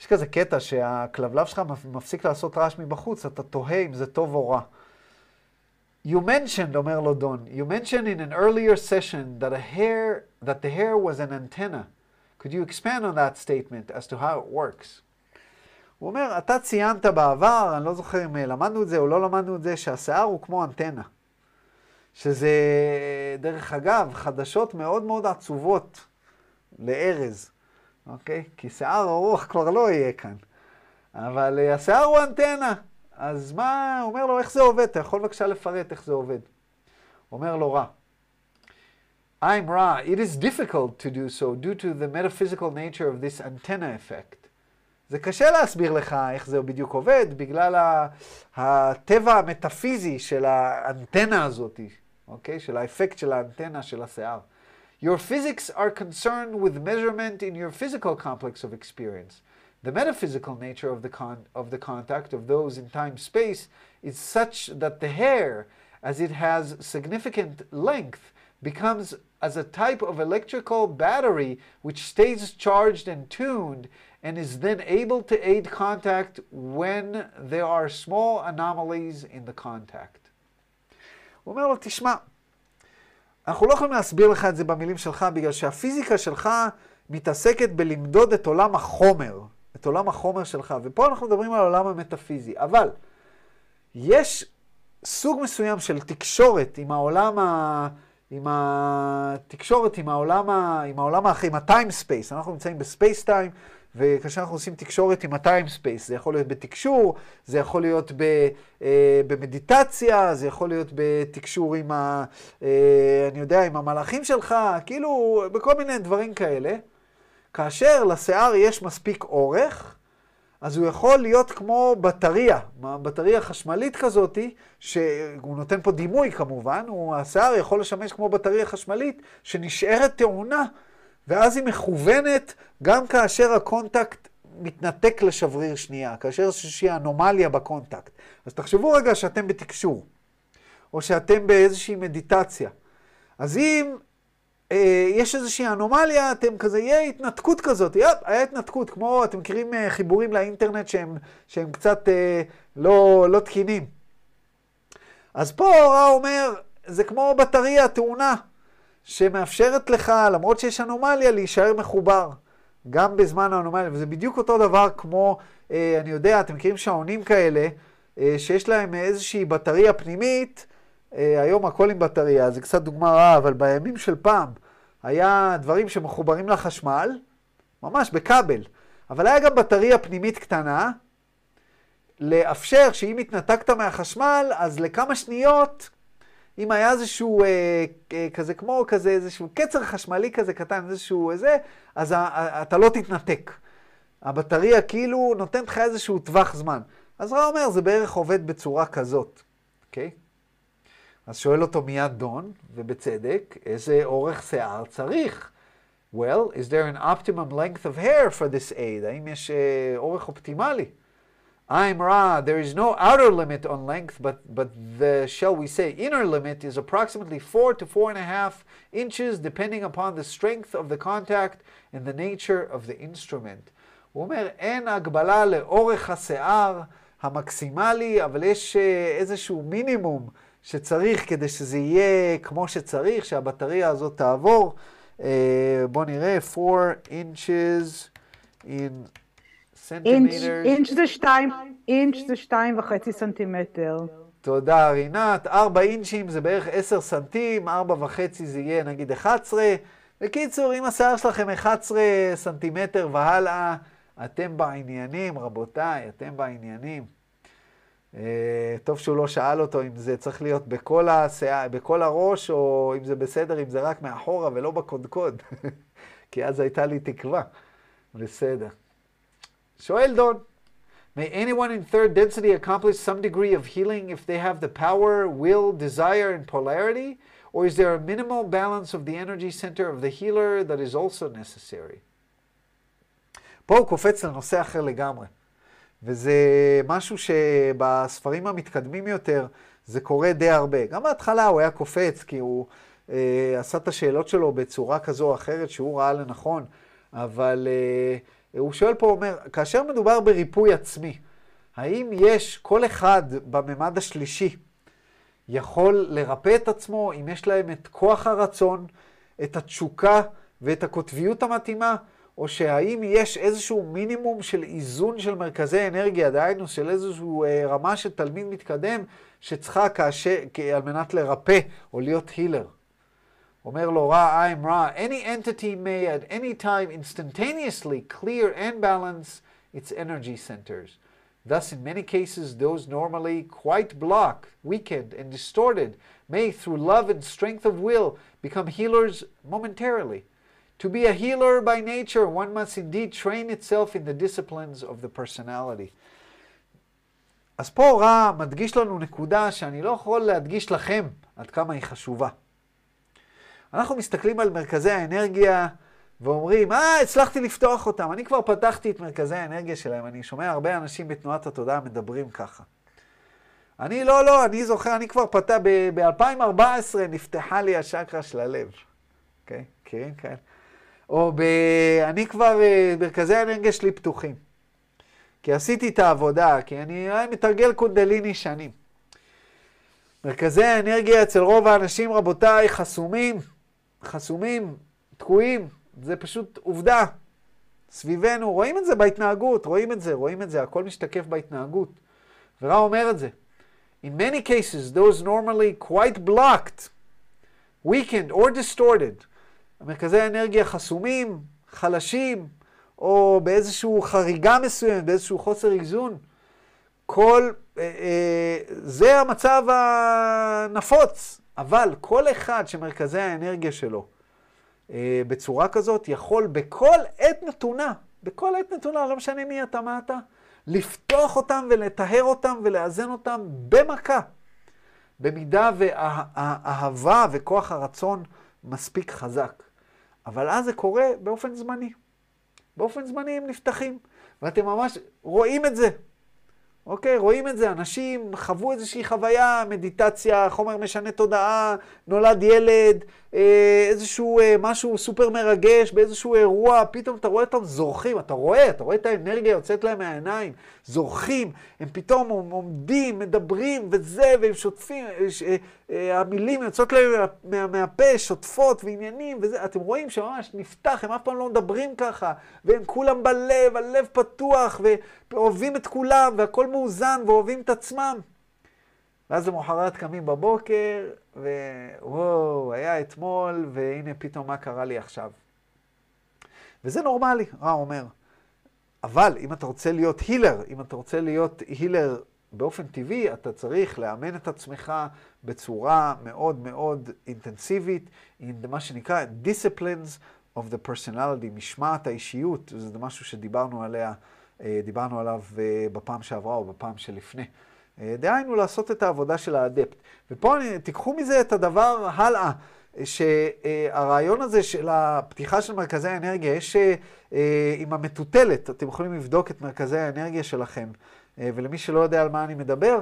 יש כזה קטע שהכלבלב שלך מפסיק לעשות רעש מבחוץ, אתה תוהה אם זה טוב או רע. You mentioned, אומר לו דון, you mentioned in an earlier session that, a hair, that the hair was an antenna. Could you expand on that statement as to how it works? הוא אומר, אתה ציינת בעבר, אני לא זוכר אם למדנו את זה או לא למדנו את זה, שהשיער הוא כמו אנטנה. שזה, דרך אגב, חדשות מאוד מאוד עצובות לארז, אוקיי? כי שיער ארוך כבר לא יהיה כאן. אבל uh, השיער הוא אנטנה. אז מה, הוא אומר לו, איך זה עובד? אתה יכול בבקשה לפרט איך זה עובד. הוא אומר לו, רע. I'm Ra, it is difficult to do so due to the metaphysical nature of this antenna effect. זה קשה להסביר לך איך זה בדיוק עובד, בגלל הטבע המטאפיזי של האנטנה הזאת, אוקיי? של האפקט של האנטנה של השיער. Your physics are concerned with measurement in your physical complex of experience. The metaphysical nature of the, con- of the contact of those in time-space is such that the hair, as it has significant length, becomes as a type of electrical battery which stays charged and tuned and is then able to aid contact when there are small anomalies in the contact. הוא אומר לו, תשמע, אנחנו לא יכולים להסביר לך את זה במילים שלך, בגלל שהפיזיקה שלך מתעסקת בלמדוד את עולם החומר, את עולם החומר שלך, ופה אנחנו מדברים על העולם המטאפיזי. אבל יש סוג מסוים של תקשורת עם העולם ה... עם התקשורת, עם העולם, ה... עם העולם האחר, עם ה time space. אנחנו נמצאים ב space time, וכאשר אנחנו עושים תקשורת עם ה time space, זה יכול להיות בתקשור, זה יכול להיות ב, אה, במדיטציה, זה יכול להיות בתקשור עם ה... אה, אני יודע, עם המלאכים שלך, כאילו, בכל מיני דברים כאלה. כאשר לשיער יש מספיק אורך, אז הוא יכול להיות כמו בטריה, בטריה חשמלית כזאתי, שהוא נותן פה דימוי כמובן, הוא, השיער יכול לשמש כמו בטריה חשמלית שנשארת טעונה, ואז היא מכוונת גם כאשר ה contact מתנתק לשבריר שנייה, כאשר יש איזושהי אנומליה ב contact. אז תחשבו רגע שאתם בתקשור, או שאתם באיזושהי מדיטציה. אז אם יש איזושהי אנומליה, אתם כזה, יהיה התנתקות כזאת, יפ, היה התנתקות, כמו, אתם מכירים אה, חיבורים לאינטרנט שהם, שהם קצת אה, לא, לא תקינים. אז פה רע אומר, זה כמו בטריה, תאונה, שמאפשרת לך, למרות שיש אנומליה, להישאר מחובר, גם בזמן האנומליה, וזה בדיוק אותו דבר כמו, אה, אני יודע, אתם מכירים שעונים כאלה, אה, שיש להם איזושהי בטריה פנימית, אה, היום הכל עם בטריה, זה קצת דוגמה רעה, אבל בימים של פעם היה דברים שמחוברים לחשמל, ממש בכבל, אבל היה גם בטריה פנימית קטנה, לאפשר שאם התנתקת מהחשמל, אז לכמה שניות, אם היה איזשהו אה, אה, כזה כמו כזה איזשהו קצר חשמלי כזה קטן, איזשהו איזה, אז ה, ה, אתה לא תתנתק. הבטריה כאילו נותנת לך איזשהו טווח זמן. אז רע אומר, זה בערך עובד בצורה כזאת, אוקיי? Okay? אז שואל אותו מיד דון, ובצדק, איזה אורך שיער צריך? Well, is there an optimum length of hair for this aid? האם יש uh, אורך אופטימלי? I'm Ra, there is no outer limit on length, but, but the, shall we say, inner limit is approximately four to four and a half inches, depending upon the strength of the contact and the nature of the instrument. הוא אומר, אין הגבלה לאורך השיער המקסימלי, אבל יש uh, איזשהו מינימום שצריך כדי שזה יהיה כמו שצריך, שהבטריה הזאת תעבור. Uh, בואו נראה, 4 inches in centimeters. אינץ' זה שתיים, אינץ' זה שתיים וחצי סנטימטר. תודה רינת, 4 אינצ'ים זה בערך 10 סנטים, 4 וחצי זה יהיה נגיד 11. בקיצור, אם השיער שלכם 11 סנטימטר והלאה, אתם בעניינים, רבותיי, אתם בעניינים. אה, טוב שהוא לא שאל אותו אם זה צריך להיות בכל, השיער, בכל הראש, או אם זה בסדר, אם זה רק מאחורה ולא בקודקוד. כי אז הייתה לי תקווה. בסדר. שואל דון, May anyone in third density accomplish some degree of healing if they have the power, will, desire, and polarity? Or is there a minimal balance of the energy center of the healer that is also necessary? פה הוא קופץ לנושא אחר לגמרי. וזה משהו שבספרים המתקדמים יותר זה קורה די הרבה. גם בהתחלה הוא היה קופץ, כי הוא אה, עשה את השאלות שלו בצורה כזו או אחרת שהוא ראה לנכון, אבל אה, הוא שואל פה, אומר, כאשר מדובר בריפוי עצמי, האם יש, כל אחד בממד השלישי יכול לרפא את עצמו אם יש להם את כוח הרצון, את התשוקה ואת הקוטביות המתאימה? או שהאם יש איזשהו מינימום של איזון של מרכזי אנרגיה, דהיינו של איזושהי אה, רמה של תלמיד מתקדם, שצריכה כאשר, על מנת לרפא או להיות הילר. אומר לו רע, I'm רע, any entity may at any time instantaneously clear and balance its energy centers. Thus, in many cases, those normally quite blocked, weakened, and distorted may, through love and strength of will, become healers momentarily. To be a healer by nature, one must indeed train itself in the disciplines of the personality. אז פה רע מדגיש לנו נקודה שאני לא יכול להדגיש לכם עד כמה היא חשובה. אנחנו מסתכלים על מרכזי האנרגיה ואומרים, אה, הצלחתי לפתוח אותם, אני כבר פתחתי את מרכזי האנרגיה שלהם, אני שומע הרבה אנשים בתנועת התודעה מדברים ככה. אני לא, לא, אני זוכר, אני כבר פתח, ב-2014 נפתחה לי השקרה של הלב. אוקיי? Okay? מכירים כאלה? או ב... אני כבר, אה, מרכזי האנרגיה שלי פתוחים. כי עשיתי את העבודה, כי אני מתרגל קונדליני שנים. מרכזי האנרגיה אצל רוב האנשים, רבותיי, חסומים, חסומים, תקועים, זה פשוט עובדה. סביבנו, רואים את זה בהתנהגות, רואים את זה, רואים את זה, הכל משתקף בהתנהגות. ורע אומר את זה. In many cases, those normally quite blocked, weakened or distorted, המרכזי האנרגיה חסומים, חלשים, או באיזושהי חריגה מסוימת, באיזשהו חוסר איזון, כל, אה, אה, זה המצב הנפוץ. אבל כל אחד שמרכזי האנרגיה שלו אה, בצורה כזאת יכול בכל עת נתונה, בכל עת נתונה, לא משנה מי אתה, מה אתה, לפתוח אותם ולטהר אותם ולאזן אותם במכה. במידה והאהבה וכוח הרצון מספיק חזק. אבל אז זה קורה באופן זמני. באופן זמני הם נפתחים, ואתם ממש רואים את זה. אוקיי, רואים את זה, אנשים חוו איזושהי חוויה, מדיטציה, חומר משנה תודעה, נולד ילד, אה, איזשהו אה, משהו סופר מרגש, באיזשהו אירוע, פתאום אתה רואה אותם זורחים, אתה רואה, אתה רואה את האנרגיה יוצאת להם מהעיניים, זורחים, הם פתאום עומדים, מדברים וזה, והם שוטפים, אה, המילים יוצאות להם מה, מהפה, שוטפות ועניינים וזה, אתם רואים שממש נפתח, הם אף פעם לא מדברים ככה, והם כולם בלב, הלב פתוח, ואוהבים את כולם, והכל מאוזן, ואוהבים את עצמם. ואז למחרת קמים בבוקר, ווואו, היה אתמול, והנה פתאום מה קרה לי עכשיו. וזה נורמלי, רע אומר. אבל אם אתה רוצה להיות הילר, אם אתה רוצה להיות הילר באופן טבעי, אתה צריך לאמן את עצמך בצורה מאוד מאוד אינטנסיבית, עם מה שנקרא disciplines of the personality, משמעת האישיות, זה משהו שדיברנו עליה, דיברנו עליו אה, בפעם שעברה או בפעם שלפני. אה, דהיינו לעשות את העבודה של האדפט. ופה אני, תיקחו מזה את הדבר הלאה, שהרעיון הזה של הפתיחה של מרכזי האנרגיה, יש אה, עם המטוטלת, אתם יכולים לבדוק את מרכזי האנרגיה שלכם. אה, ולמי שלא יודע על מה אני מדבר,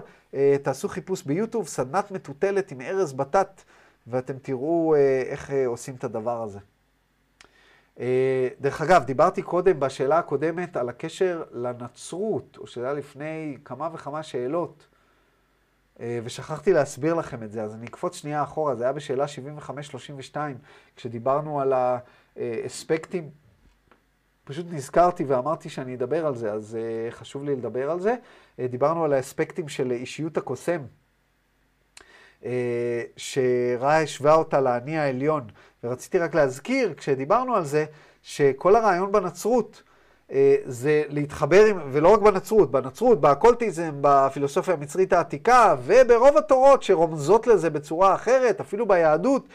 תעשו חיפוש ביוטיוב, סדנת מטוטלת עם ארז בטט, ואתם תראו איך עושים את הדבר הזה. דרך אגב, דיברתי קודם בשאלה הקודמת על הקשר לנצרות, או שאלה לפני כמה וכמה שאלות, ושכחתי להסביר לכם את זה, אז אני אקפוץ שנייה אחורה, זה היה בשאלה 75-32, כשדיברנו על האספקטים, פשוט נזכרתי ואמרתי שאני אדבר על זה, אז חשוב לי לדבר על זה. דיברנו על האספקטים של אישיות הקוסם. שראה השווה אותה לאני העליון. ורציתי רק להזכיר, כשדיברנו על זה, שכל הרעיון בנצרות אה, זה להתחבר עם, ולא רק בנצרות, בנצרות, באקולטיזם, בפילוסופיה המצרית העתיקה, וברוב התורות שרומזות לזה בצורה אחרת, אפילו ביהדות,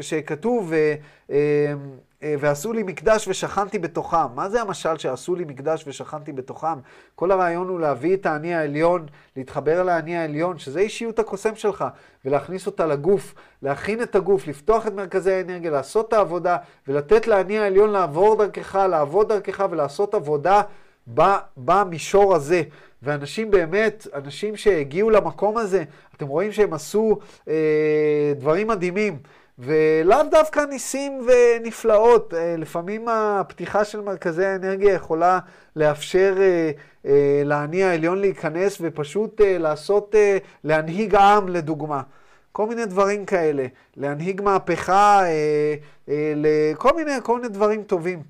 שכתוב, אה, אה, ועשו לי מקדש ושכנתי בתוכם. מה זה המשל שעשו לי מקדש ושכנתי בתוכם? כל הרעיון הוא להביא את האני העליון, להתחבר לאני העליון, שזה אישיות הקוסם שלך, ולהכניס אותה לגוף, להכין את הגוף, לפתוח את מרכזי האנרגיה, לעשות את העבודה, ולתת לאני העליון לעבור דרכך, לעבוד דרכך ולעשות עבודה במישור הזה. ואנשים באמת, אנשים שהגיעו למקום הזה, אתם רואים שהם עשו אה, דברים מדהימים. ולאו דווקא ניסים ונפלאות, אה, לפעמים הפתיחה של מרכזי האנרגיה יכולה לאפשר אה, אה, לאני העליון להיכנס ופשוט לעשות, להנהיג עם לדוגמה. כל מיני דברים כאלה, להנהיג מהפכה, לכל מיני, כל מיני דברים טובים.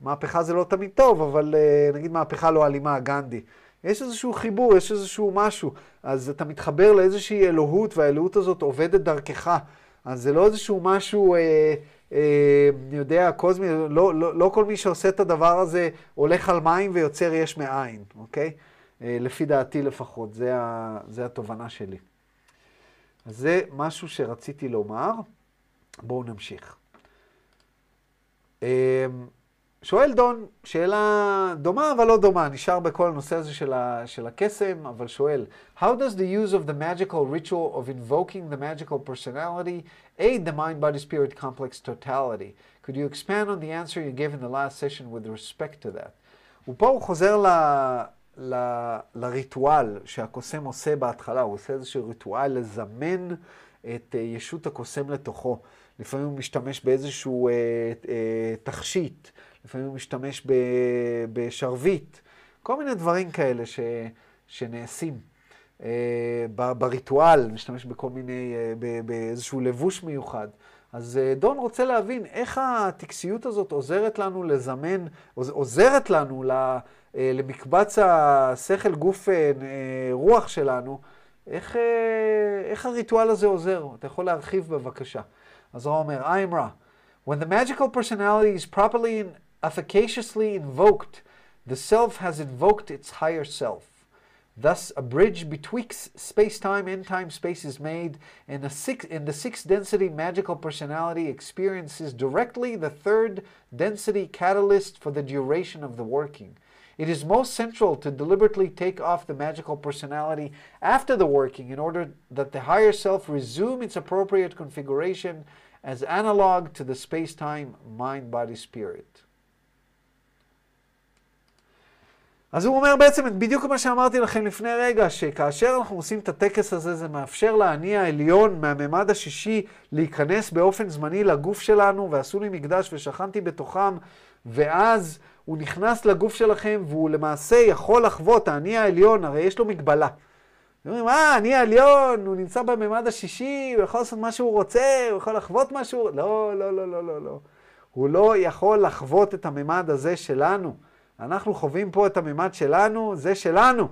מהפכה זה לא תמיד טוב, אבל נגיד מהפכה לא אלימה, גנדי. יש איזשהו חיבור, יש איזשהו משהו. אז אתה מתחבר לאיזושהי אלוהות, והאלוהות הזאת עובדת דרכך. אז זה לא איזשהו משהו, אה, אה, אני יודע, קוזמי, לא, לא, לא כל מי שעושה את הדבר הזה הולך על מים ויוצר יש מאין, אוקיי? אה, לפי דעתי לפחות, זה, ה, זה התובנה שלי. אז זה משהו שרציתי לומר. בואו נמשיך. אה, שואל דון, שאלה דומה אבל לא דומה, נשאר בכל הנושא הזה של, ה, של הקסם, אבל שואל, How does the use of the magical ritual of invoking the magical personality aid the mind-body-spirit complex totality? Could you expand on the answer you gave in the last session with respect to that? ופה הוא חוזר ל, לריטואל שהקוסם עושה בהתחלה, הוא עושה איזשהו ריטואל לזמן את אה, ישות הקוסם לתוכו. לפעמים הוא משתמש באיזשהו אה, אה, תכשיט, לפעמים הוא משתמש ב, בשרביט, כל מיני דברים כאלה ש, שנעשים. אה, בריטואל, משתמש בכל מיני, אה, באיזשהו לבוש מיוחד. אז אה, דון רוצה להבין איך הטקסיות הזאת עוזרת לנו לזמן, עוזרת לנו למקבץ השכל גוף רוח שלנו, איך, איך הריטואל הזה עוזר? אתה יכול להרחיב בבקשה. אז הוא אומר, אמרה, When the magical personality is properly efficaciously invoked, the self has invoked its higher self. Thus, a bridge betwixt space-time and time-space is made, and, six, and the sixth density magical personality experiences directly the third density catalyst for the duration of the working. It is most central to deliberately take off the magical personality after the working in order that the higher self resume its appropriate configuration as analog to the space-time mind-body-spirit. אז הוא אומר בעצם בדיוק מה שאמרתי לכם לפני רגע, שכאשר אנחנו עושים את הטקס הזה, זה מאפשר לאני העליון מהממד השישי להיכנס באופן זמני לגוף שלנו, ועשו לי מקדש ושכנתי בתוכם, ואז הוא נכנס לגוף שלכם, והוא למעשה יכול לחוות, האני העליון, הרי יש לו מגבלה. אומרים, אה, אני העליון, הוא נמצא בממד השישי, הוא יכול לעשות מה שהוא רוצה, הוא יכול לחוות מה שהוא... לא, לא, לא, לא, לא, לא. הוא לא יכול לחוות את הממד הזה שלנו. אנחנו חווים פה את הממד שלנו, זה שלנו.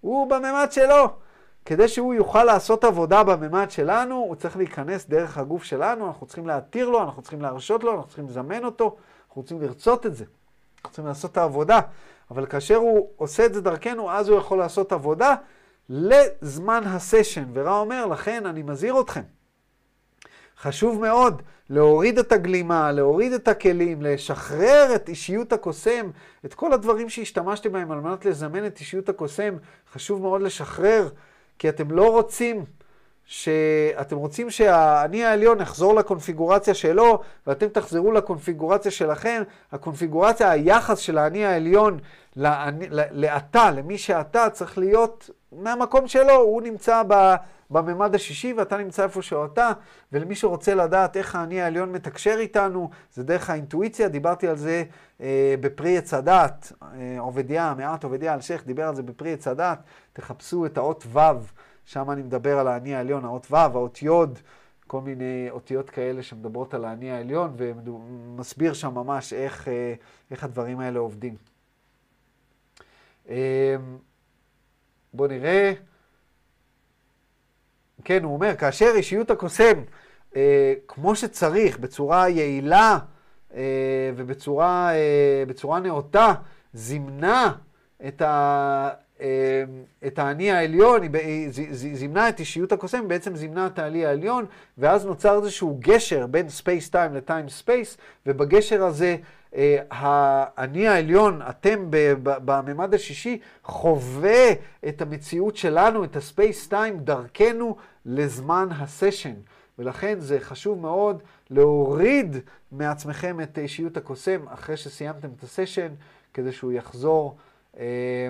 הוא בממד שלו. כדי שהוא יוכל לעשות עבודה בממד שלנו, הוא צריך להיכנס דרך הגוף שלנו, אנחנו צריכים להתיר לו, אנחנו צריכים להרשות לו, אנחנו צריכים לזמן אותו, אנחנו רוצים לרצות את זה. אנחנו צריכים לעשות את העבודה. אבל כאשר הוא עושה את זה דרכנו, אז הוא יכול לעשות עבודה לזמן הסשן. ורע אומר, לכן אני מזהיר אתכם. חשוב מאוד להוריד את הגלימה, להוריד את הכלים, לשחרר את אישיות הקוסם, את כל הדברים שהשתמשתם בהם על מנת לזמן את אישיות הקוסם, חשוב מאוד לשחרר, כי אתם לא רוצים שאתם רוצים שהאני העליון יחזור לקונפיגורציה שלו, ואתם תחזרו לקונפיגורציה שלכם. הקונפיגורציה, היחס של האני העליון לאתה, למי שאתה, צריך להיות מהמקום שלו. הוא נמצא ב... בממד השישי ואתה נמצא איפה שאתה, ולמי שרוצה לדעת איך האני העליון מתקשר איתנו, זה דרך האינטואיציה, דיברתי על זה אה, בפרי עץ הדת, אה, עובדיה, מעט עובדיה אלשיך דיבר על זה בפרי עץ הדת, תחפשו את האות ו', שם אני מדבר על האני העליון, האות ו', האות י', כל מיני אותיות כאלה שמדברות על האני העליון, ומסביר שם ממש איך, אה, איך הדברים האלה עובדים. אה, בואו נראה. כן, הוא אומר, כאשר אישיות הקוסם, אה, כמו שצריך, בצורה יעילה אה, ובצורה אה, נאותה, זימנה את, ה, אה, את האני העליון, היא זימנה את אישיות הקוסם, בעצם זימנה את האני העליון, ואז נוצר איזשהו גשר בין space time ל time space, ובגשר הזה אה, האני העליון, אתם בממד השישי, חווה את המציאות שלנו, את ה space time, דרכנו לזמן הסשן. ולכן זה חשוב מאוד להוריד מעצמכם את אישיות הקוסם אחרי שסיימתם את הסשן, כדי שהוא יחזור. אה,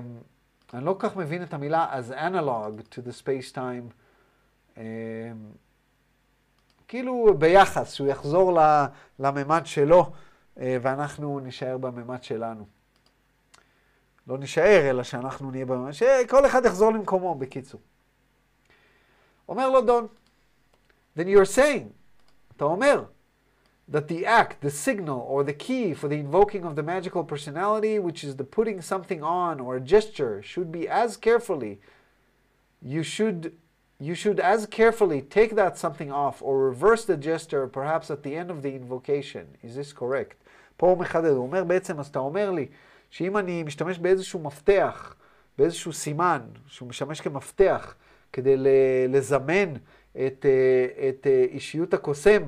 אני לא כל כך מבין את המילה as analog to the space time. אה, כאילו ביחס, שהוא יחזור לממד שלו. אה, ואנחנו נישאר בממד שלנו. לא נישאר, אלא שאנחנו נהיה בממד, שכל אחד יחזור למקומו, בקיצור. אומר לו דון, then you're saying, אתה אומר, that the act, the signal, or the key for the invoking of the magical personality, which is the putting something on or a gesture, should be as carefully, you should you should as carefully take that something off or reverse the gesture perhaps at the end of the invocation. Is this correct? פה הוא מחדד, הוא אומר בעצם, אז אתה אומר לי, שאם אני משתמש באיזשהו מפתח, באיזשהו סימן, שהוא משמש כמפתח, כדי לזמן את, אה, את אה, אישיות הקוסם,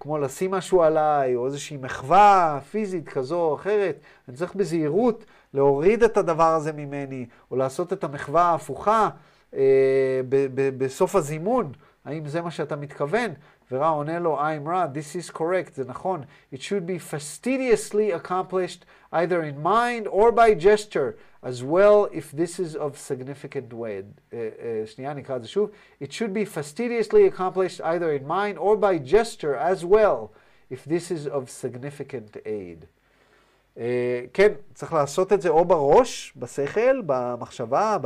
כמו לשים משהו עליי, או איזושהי מחווה פיזית כזו או אחרת, אני צריך בזהירות להוריד את הדבר הזה ממני, או לעשות את המחווה ההפוכה אה, ב- ב- בסוף הזימון, האם זה מה שאתה מתכוון? ורע עונה לו, I'm rad, this is correct, זה נכון. It should be fastidiously accomplished either in mind or by gesture, as well if this is of significant weight. Uh, uh, שנייה, נקרא את זה שוב. It should be fastidiously accomplished either in mind or by gesture as well, if this is of significant aid. Uh, כן, צריך לעשות את זה או בראש, בשכל, במחשבה,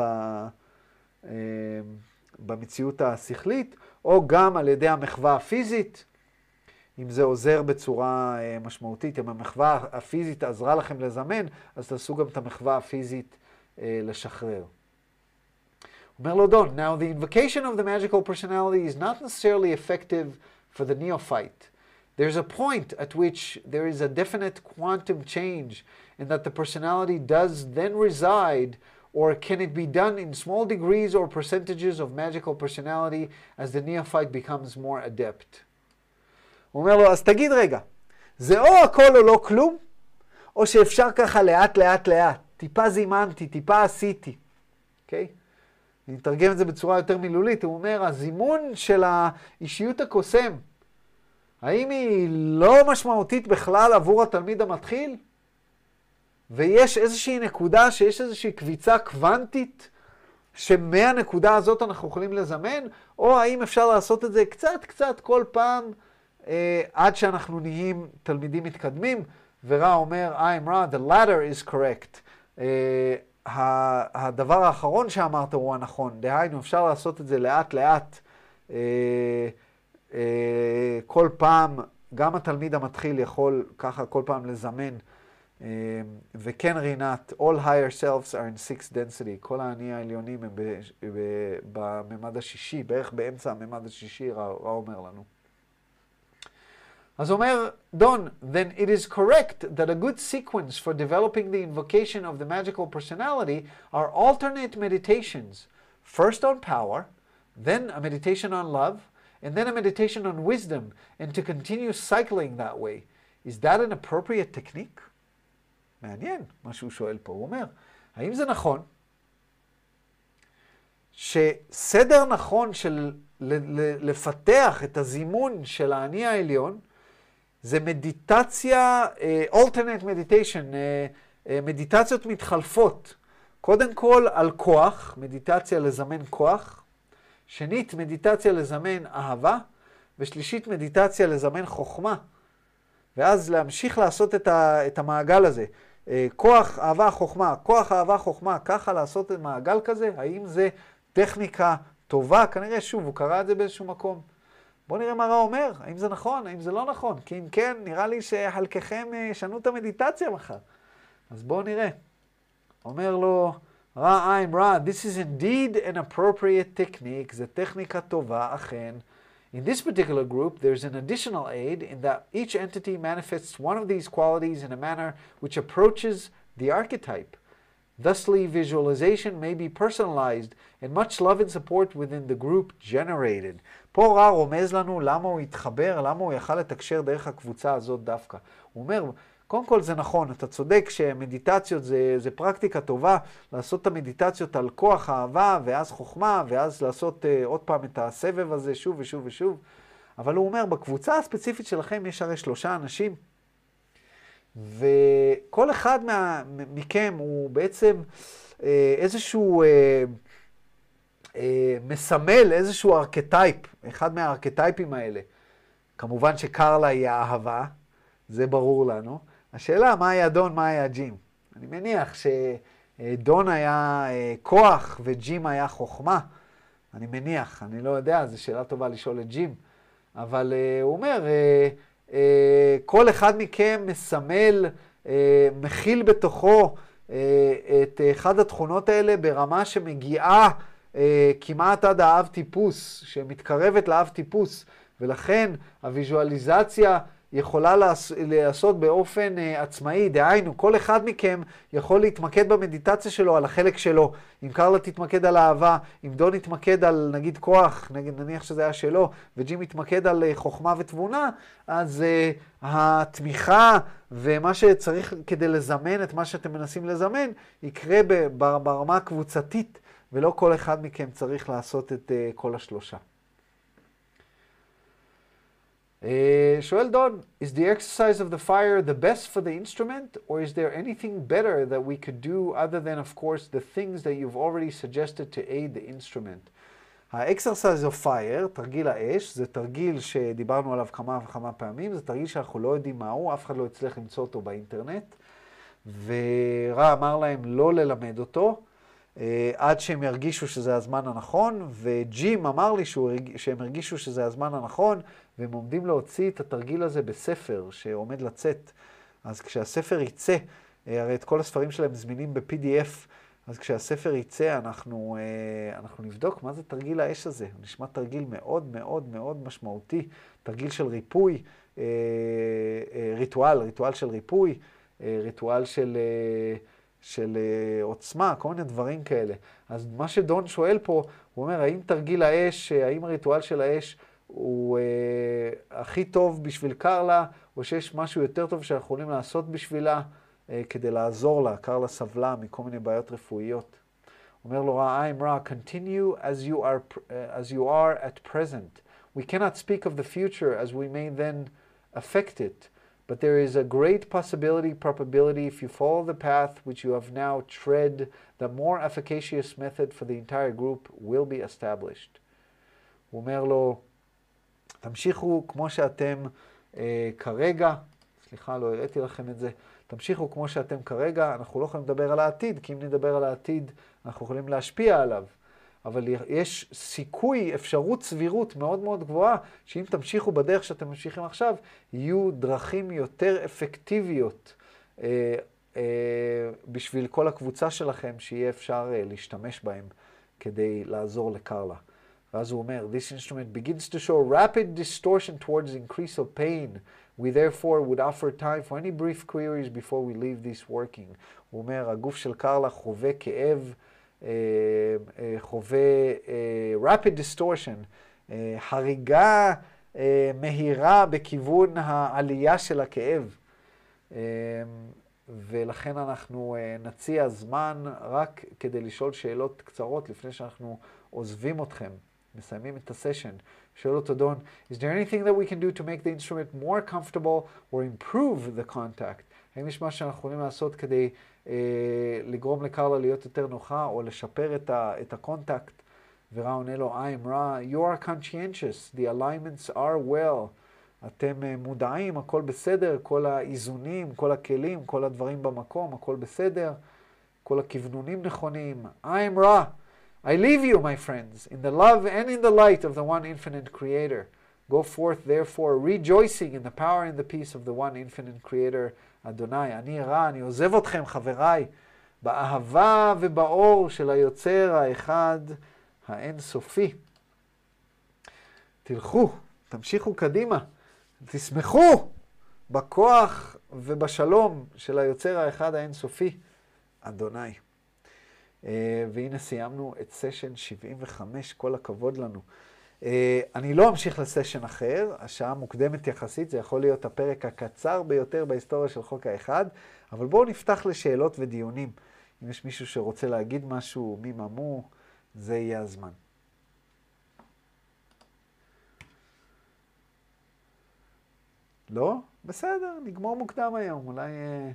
uh, במציאות השכלית, או גם על ידי המחווה הפיזית, אם זה עוזר בצורה uh, משמעותית, אם המחווה הפיזית עזרה לכם לזמן, אז תעשו גם את המחווה הפיזית uh, לשחרר. אומר לו דון, Now the invocation of the magical personality is not necessarily effective for the neophyte. There's a point at which there is a definite quantum change and that the personality does then reside or can it be done in small degrees or percentages of magical personality as the neophyte becomes more adept? הוא אומר לו, אז תגיד רגע, זה או הכל או לא כלום, או שאפשר ככה לאט לאט לאט, טיפה זימנתי, טיפה עשיתי, אוקיי? Okay? אני אתרגם את זה בצורה יותר מילולית, הוא אומר, הזימון של האישיות הקוסם, האם היא לא משמעותית בכלל עבור התלמיד המתחיל? ויש איזושהי נקודה שיש איזושהי קביצה קוונטית שמהנקודה הזאת אנחנו יכולים לזמן, או האם אפשר לעשות את זה קצת קצת כל פעם עד שאנחנו נהיים תלמידים מתקדמים, ורע אומר, I'm right, the latter is correct. אה, הדבר האחרון שאמרת הוא הנכון, דהיינו אפשר לעשות את זה לאט לאט. אה, אה, כל פעם, גם התלמיד המתחיל יכול ככה כל פעם לזמן. אה, וכן רינת, all higher selves are in six density, כל האני העליונים הם בממד השישי, בערך באמצע הממד השישי, רע אומר לנו. אז אומר דון, then it is correct that a good sequence for developing the invocation of the magical personality are alternate meditations, first on power, then a meditation on love, and then a meditation on wisdom, and to continue cycling that way. Is that an appropriate technique? מעניין מה שהוא שואל פה. הוא אומר, האם זה נכון שסדר נכון של לפתח את הזימון של האני העליון זה מדיטציה, uh, alternate meditation, uh, uh, מדיטציות מתחלפות. קודם כל על כוח, מדיטציה לזמן כוח. שנית, מדיטציה לזמן אהבה, ושלישית, מדיטציה לזמן חוכמה. ואז להמשיך לעשות את, ה, את המעגל הזה. אה, כוח, אהבה, חוכמה, כוח, אהבה, חוכמה, ככה לעשות את מעגל כזה, האם זה טכניקה טובה? כנראה, שוב, הוא קרא את זה באיזשהו מקום. בואו נראה מה רע אומר, האם זה נכון, האם זה לא נכון. כי אם כן, נראה לי שחלקכם אה, ישנו את המדיטציה מחר. אז בואו נראה. אומר לו, רע עם רע, this is indeed an appropriate technique, זה טכניקה טובה, אכן. In this particular group, there's an additional aid in that each entity manifests one of these qualities in a manner which approaches the archetype. Thusly, visualization may be personalized and much love and support within the group generated. פה רע רומז לנו למה הוא התחבר, למה הוא יכל לתקשר דרך הקבוצה הזאת דווקא. הוא אומר, קודם כל זה נכון, אתה צודק שמדיטציות זה, זה פרקטיקה טובה, לעשות את המדיטציות על כוח אהבה, ואז חוכמה, ואז לעשות uh, עוד פעם את הסבב הזה שוב ושוב ושוב. אבל הוא אומר, בקבוצה הספציפית שלכם יש הרי שלושה אנשים, וכל אחד מה, מכם הוא בעצם uh, איזשהו uh, uh, מסמל איזשהו ארכטייפ, אחד מהארכטייפים האלה. כמובן שקרלה היא האהבה, זה ברור לנו. השאלה, מה היה דון, מה היה ג'ים? אני מניח שדון היה אה, כוח וג'ים היה חוכמה. אני מניח, אני לא יודע, זו שאלה טובה לשאול את ג'ים. אבל uh, הוא אומר, כל אחד מכם מסמל, uh, מכיל בתוכו uh, את אחד התכונות האלה ברמה שמגיעה כמעט עד האב טיפוס, שמתקרבת לאב טיפוס, ולכן הוויזואליזציה יכולה להיעשות באופן uh, עצמאי, דהיינו, כל אחד מכם יכול להתמקד במדיטציה שלו על החלק שלו. אם קרלה תתמקד על אהבה, אם דון יתמקד על נגיד כוח, נגיד, נניח שזה היה שלו, וג'ים יתמקד על uh, חוכמה ותבונה, אז uh, התמיכה ומה שצריך כדי לזמן את מה שאתם מנסים לזמן, יקרה ברמה הקבוצתית, ולא כל אחד מכם צריך לעשות את uh, כל השלושה. אה, שואל דון, is the exercise of the fire the best for the instrument, or is there anything better that we could do other than, of course, the things that you've already suggested to aid the instrument? ה-exercise of fire, תרגיל האש, זה תרגיל שדיברנו עליו כמה וכמה פעמים, זה תרגיל שאנחנו לא יודעים מהו, אף אחד לא הצליח למצוא אותו באינטרנט, ורע אמר להם לא ללמד אותו, אה, עד שהם ירגישו שזה הזמן הנכון, וג'ים אמר לי שהוא, שהם הרגישו שזה הזמן הנכון, והם עומדים להוציא את התרגיל הזה בספר שעומד לצאת. אז כשהספר יצא, אה, הרי את כל הספרים שלהם זמינים ב-PDF, אז כשהספר יצא, אנחנו, אה, אנחנו נבדוק מה זה תרגיל האש הזה. הוא נשמע תרגיל מאוד מאוד מאוד משמעותי, תרגיל של ריפוי, ריטואל, ריטואל של ריפוי, ריטואל של... של עוצמה, כל מיני דברים כאלה. אז מה שדון שואל פה, הוא אומר, האם תרגיל האש, האם הריטואל של האש הוא uh, הכי טוב בשביל קרלה, או שיש משהו יותר טוב שאנחנו יכולים לעשות בשבילה uh, כדי לעזור לה? קרלה סבלה מכל מיני בעיות רפואיות. אומר לו רע, I'm רע, continue as you, are, uh, as you are at present. We cannot speak of the future as we may then affect it. But there is a great possibility, probability, if you follow the path which you have now tread, the more efficacious method for the entire group will be established. הוא אומר לו, תמשיכו כמו שאתם אה, כרגע, סליחה, לא הראיתי לכם את זה, תמשיכו כמו שאתם כרגע, אנחנו לא יכולים לדבר על העתיד, כי אם נדבר על העתיד, אנחנו יכולים להשפיע עליו. אבל יש סיכוי, אפשרות סבירות מאוד מאוד גבוהה, שאם תמשיכו בדרך שאתם ממשיכים עכשיו, יהיו דרכים יותר אפקטיביות אה, אה, בשביל כל הקבוצה שלכם, שיהיה אפשר אה, להשתמש בהם כדי לעזור לקרלה. ואז הוא אומר, This instrument begins to show rapid distortion towards increase of pain. We therefore would offer time for any brief queries before we leave this working. הוא אומר, הגוף של קרלה חווה כאב. חווה rapid distortion, הריגה מהירה בכיוון העלייה של הכאב. ולכן אנחנו נציע זמן רק כדי לשאול שאלות קצרות לפני שאנחנו עוזבים אתכם, מסיימים את הסשן. שואל אותו דון, is there anything that we can do to make the instrument more comfortable or improve the contact? האם יש מה שאנחנו יכולים לעשות כדי אה, לגרום לקרלה להיות יותר נוחה, או לשפר את, ה, את ה contact? ורא עונה לו, I'm Ra, you are conscientious, the alignments are well. אתם אה, מודעים, הכל בסדר, כל האיזונים, כל הכלים, כל הדברים במקום, הכל בסדר, כל הכוונונים נכונים. I'm רע. I leave you, my friends, in the love and in the light of the one infinite creator. Go forth, therefore, rejoicing in the power and the peace of the one infinite creator, אדוני, אני רע, אני עוזב אתכם, חבריי, באהבה ובאור של היוצר האחד האינסופי. תלכו, תמשיכו קדימה, תשמחו בכוח ובשלום של היוצר האחד האינסופי, אדוני. אה, והנה סיימנו את סשן 75, כל הכבוד לנו. אה, אני לא אמשיך לסשן אחר, השעה מוקדמת יחסית, זה יכול להיות הפרק הקצר ביותר בהיסטוריה של חוק האחד, אבל בואו נפתח לשאלות ודיונים. אם יש מישהו שרוצה להגיד משהו, מי ממו, זה יהיה הזמן. לא? בסדר, נגמור מוקדם היום, אולי אה,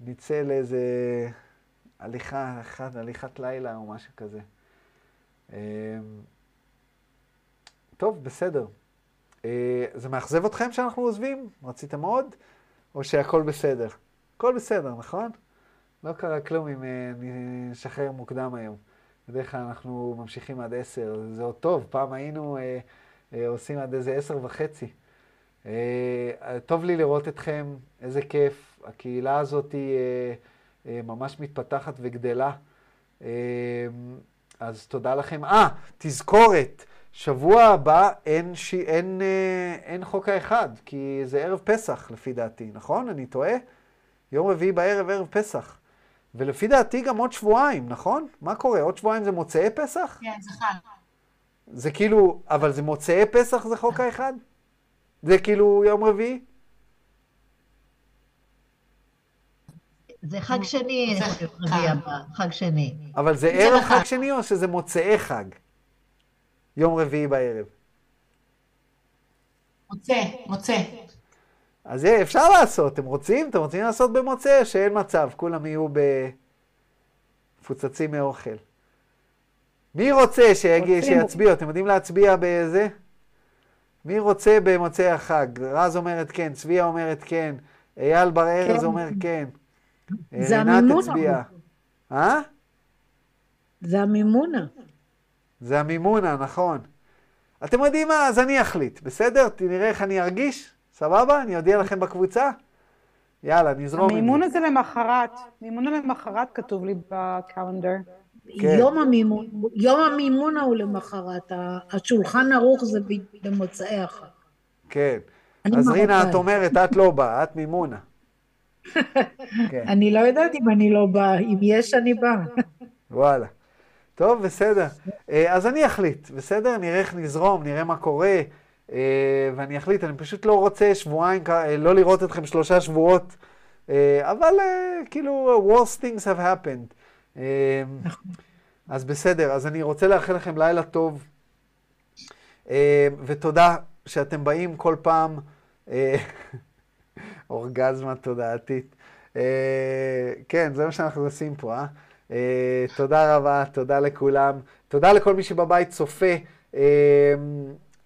נצא לאיזה הליכה, הליכת לילה או משהו כזה. אה, טוב, בסדר. אה, זה מאכזב אתכם שאנחנו עוזבים? רציתם עוד? או שהכל בסדר? הכל בסדר, נכון? לא קרה כלום אם אה, נשחרר מוקדם היום. בדרך כלל אנחנו ממשיכים עד עשר, זה עוד טוב, פעם היינו אה, אה, עושים עד איזה עשר וחצי. אה, טוב לי לראות אתכם, איזה כיף. הקהילה הזאת אה, ממש מתפתחת וגדלה. אה, אז תודה לכם. אה, תזכורת. שבוע הבא אין, ש... אין, אה, אין חוק האחד, כי זה ערב פסח לפי דעתי, נכון? אני טועה? יום רביעי בערב, ערב פסח. ולפי דעתי גם עוד שבועיים, נכון? מה קורה? עוד שבועיים זה מוצאי פסח? כן, זה חג. זה כאילו, אבל זה מוצאי פסח זה חוק האחד? זה כאילו יום רביעי? זה חג שני, חג שני. אבל זה ערב חג שני או שזה מוצאי חג? יום רביעי בערב. מוצא, מוצא. אז אפשר לעשות, אתם רוצים? אתם רוצים לעשות במוצא? שאין מצב, כולם יהיו מפוצצים מאוכל. מי רוצה שיגיע, שיצביע? אתם יודעים להצביע בזה? מי רוצה במוצאי החג? רז אומרת כן, צביה אומרת כן, אייל בר ארז כן. אומר כן. זה המימונה. אה? זה המימונה. זה המימונה, נכון. אתם יודעים מה? אז אני אחליט, בסדר? נראה איך אני ארגיש? סבבה? אני אודיע לכם בקבוצה? יאללה, נזרום עם זה. המימונה זה למחרת. מימונה למחרת כתוב לי בקלנדר. כן. יום, המימון, יום המימונה הוא למחרת, השולחן ערוך זה במוצאי החג. כן. אז רינה, את אומרת, את לא באה, את מימונה. כן. אני לא יודעת אם אני לא באה, אם יש, אני באה. וואלה. טוב, בסדר. אה, אז אני אחליט, בסדר? נראה איך נזרום, נראה מה קורה, אה, ואני אחליט. אני פשוט לא רוצה שבועיים, אה, לא לראות אתכם שלושה שבועות, אבל כאילו, worst things have happened. אז בסדר, אז אני רוצה לאחל לכם לילה טוב, ותודה שאתם באים כל פעם, אורגזמה תודעתית. כן, זה מה שאנחנו עושים פה, אה? אה, תודה רבה, תודה לכולם. תודה לכל מי שבבית צופה. אה,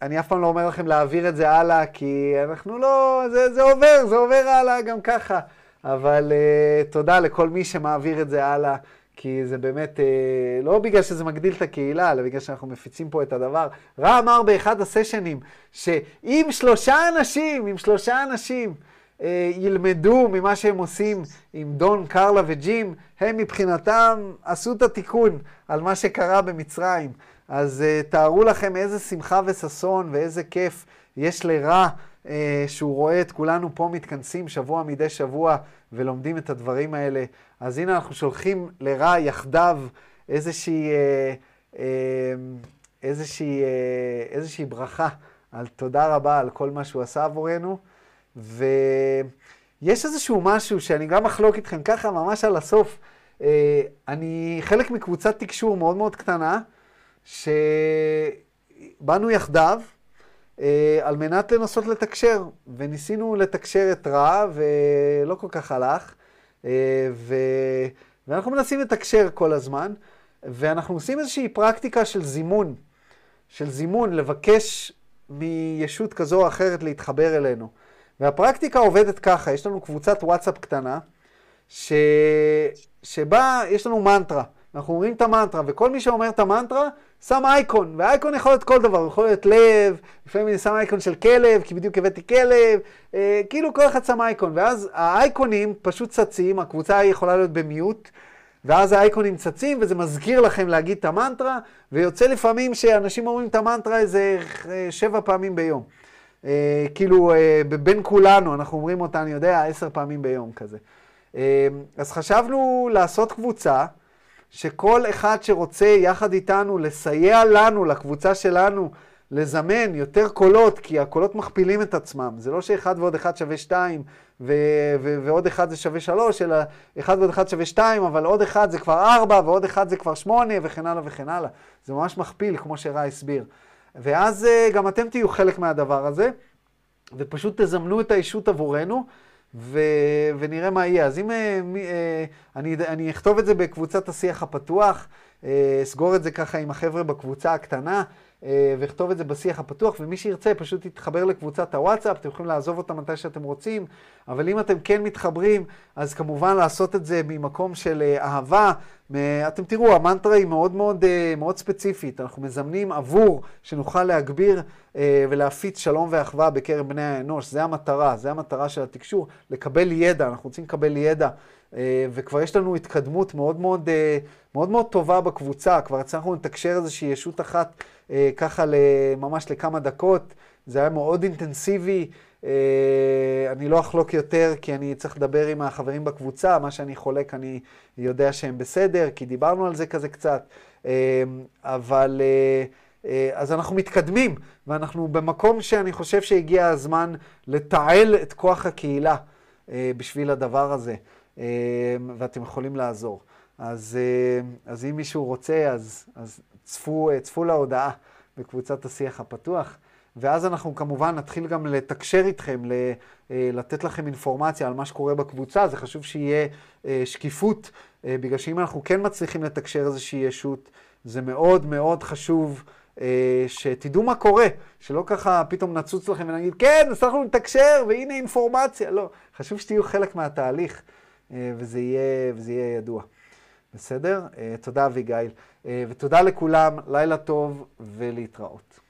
אני אף פעם לא אומר לכם להעביר את זה הלאה, כי אנחנו לא, זה, זה עובר, זה עובר הלאה גם ככה. אבל uh, תודה לכל מי שמעביר את זה הלאה, כי זה באמת, uh, לא בגלל שזה מגדיל את הקהילה, אלא בגלל שאנחנו מפיצים פה את הדבר. רע אמר באחד הסשנים, שאם שלושה אנשים, אם שלושה אנשים, אה, ילמדו ממה שהם עושים עם דון, קרלה וג'ים, הם מבחינתם עשו את התיקון על מה שקרה במצרים. אז uh, תארו לכם איזה שמחה וששון ואיזה כיף יש לרע uh, שהוא רואה את כולנו פה מתכנסים שבוע מדי שבוע ולומדים את הדברים האלה. אז הנה אנחנו שולחים לרע יחדיו איזושהי, uh, uh, איזושהי, uh, איזושהי ברכה על תודה רבה על כל מה שהוא עשה עבורנו. ויש איזשהו משהו שאני גם אחלוק איתכם ככה, ממש על הסוף. אה, אני חלק מקבוצת תקשור מאוד מאוד קטנה, שבאנו יחדיו אה, על מנת לנסות לתקשר, וניסינו לתקשר את רע, ולא כל כך הלך, אה, ו... ואנחנו מנסים לתקשר כל הזמן, ואנחנו עושים איזושהי פרקטיקה של זימון, של זימון, לבקש מישות כזו או אחרת להתחבר אלינו. והפרקטיקה עובדת ככה, יש לנו קבוצת וואטסאפ קטנה, ש... שבה יש לנו מנטרה. אנחנו אומרים את המנטרה, וכל מי שאומר את המנטרה, שם אייקון, ואייקון יכול להיות כל דבר, יכול להיות לב, לפעמים אני שם אייקון של כלב, כי בדיוק הבאתי כלב, אה, כאילו כל אחד שם אייקון, ואז האייקונים פשוט צצים, הקבוצה יכולה להיות במיוט, ואז האייקונים צצים, וזה מזכיר לכם להגיד את המנטרה, ויוצא לפעמים שאנשים אומרים את המנטרה איזה אה, שבע פעמים ביום. אה, כאילו, אה, בין כולנו, אנחנו אומרים אותה, אני יודע, עשר פעמים ביום כזה. אה, אז חשבנו לעשות קבוצה, שכל אחד שרוצה יחד איתנו לסייע לנו, לקבוצה שלנו, לזמן יותר קולות, כי הקולות מכפילים את עצמם. זה לא שאחד ועוד אחד שווה שתיים, ו- ו- ועוד אחד זה שווה שלוש, אלא אחד ועוד אחד שווה שתיים, אבל עוד אחד זה כבר ארבע, ועוד אחד זה כבר שמונה, וכן הלאה וכן הלאה. זה ממש מכפיל, כמו שרע הסביר. ואז אה, גם אתם תהיו חלק מהדבר הזה, ופשוט תזמנו את האישות עבורנו, ו... ונראה מה יהיה. אז אם אה, מי, אה, אני, אני אכתוב את זה בקבוצת השיח הפתוח, אסגור את זה ככה עם החבר'ה בקבוצה הקטנה, ואכתוב את זה בשיח הפתוח, ומי שירצה פשוט יתחבר לקבוצת הוואטסאפ, אתם יכולים לעזוב אותה מתי שאתם רוצים, אבל אם אתם כן מתחברים, אז כמובן לעשות את זה ממקום של אה, אהבה. אתם תראו, המנטרה היא מאוד מאוד, אה, מאוד ספציפית, אנחנו מזמנים עבור שנוכל להגביר ולהפיץ שלום ואחווה בקרב בני האנוש, זה המטרה, זה המטרה של התקשור, לקבל ידע, אנחנו רוצים לקבל ידע. וכבר יש לנו התקדמות מאוד מאוד, מאוד מאוד טובה בקבוצה, כבר הצלחנו לתקשר איזושהי ישות אחת אה, ככה ממש לכמה דקות. זה היה מאוד אינטנסיבי. אה, אני לא אחלוק יותר, כי אני צריך לדבר עם החברים בקבוצה. מה שאני חולק, אני יודע שהם בסדר, כי דיברנו על זה כזה קצת. אה, אבל... אז אנחנו מתקדמים, ואנחנו במקום שאני חושב שהגיע הזמן לתעל את כוח הקהילה בשביל הדבר הזה, ואתם יכולים לעזור. אז, אז אם מישהו רוצה, אז, אז צפו, צפו להודעה בקבוצת השיח הפתוח, ואז אנחנו כמובן נתחיל גם לתקשר איתכם, לתת לכם אינפורמציה על מה שקורה בקבוצה. זה חשוב שיהיה שקיפות, בגלל שאם אנחנו כן מצליחים לתקשר איזושהי ישות, זה מאוד מאוד חשוב. שתדעו מה קורה, שלא ככה פתאום נצוץ לכם ונגיד, כן, הצלחנו לתקשר והנה אינפורמציה. לא, חשוב שתהיו חלק מהתהליך וזה יהיה, וזה יהיה ידוע. בסדר? תודה אביגיל. ותודה לכולם, לילה טוב ולהתראות.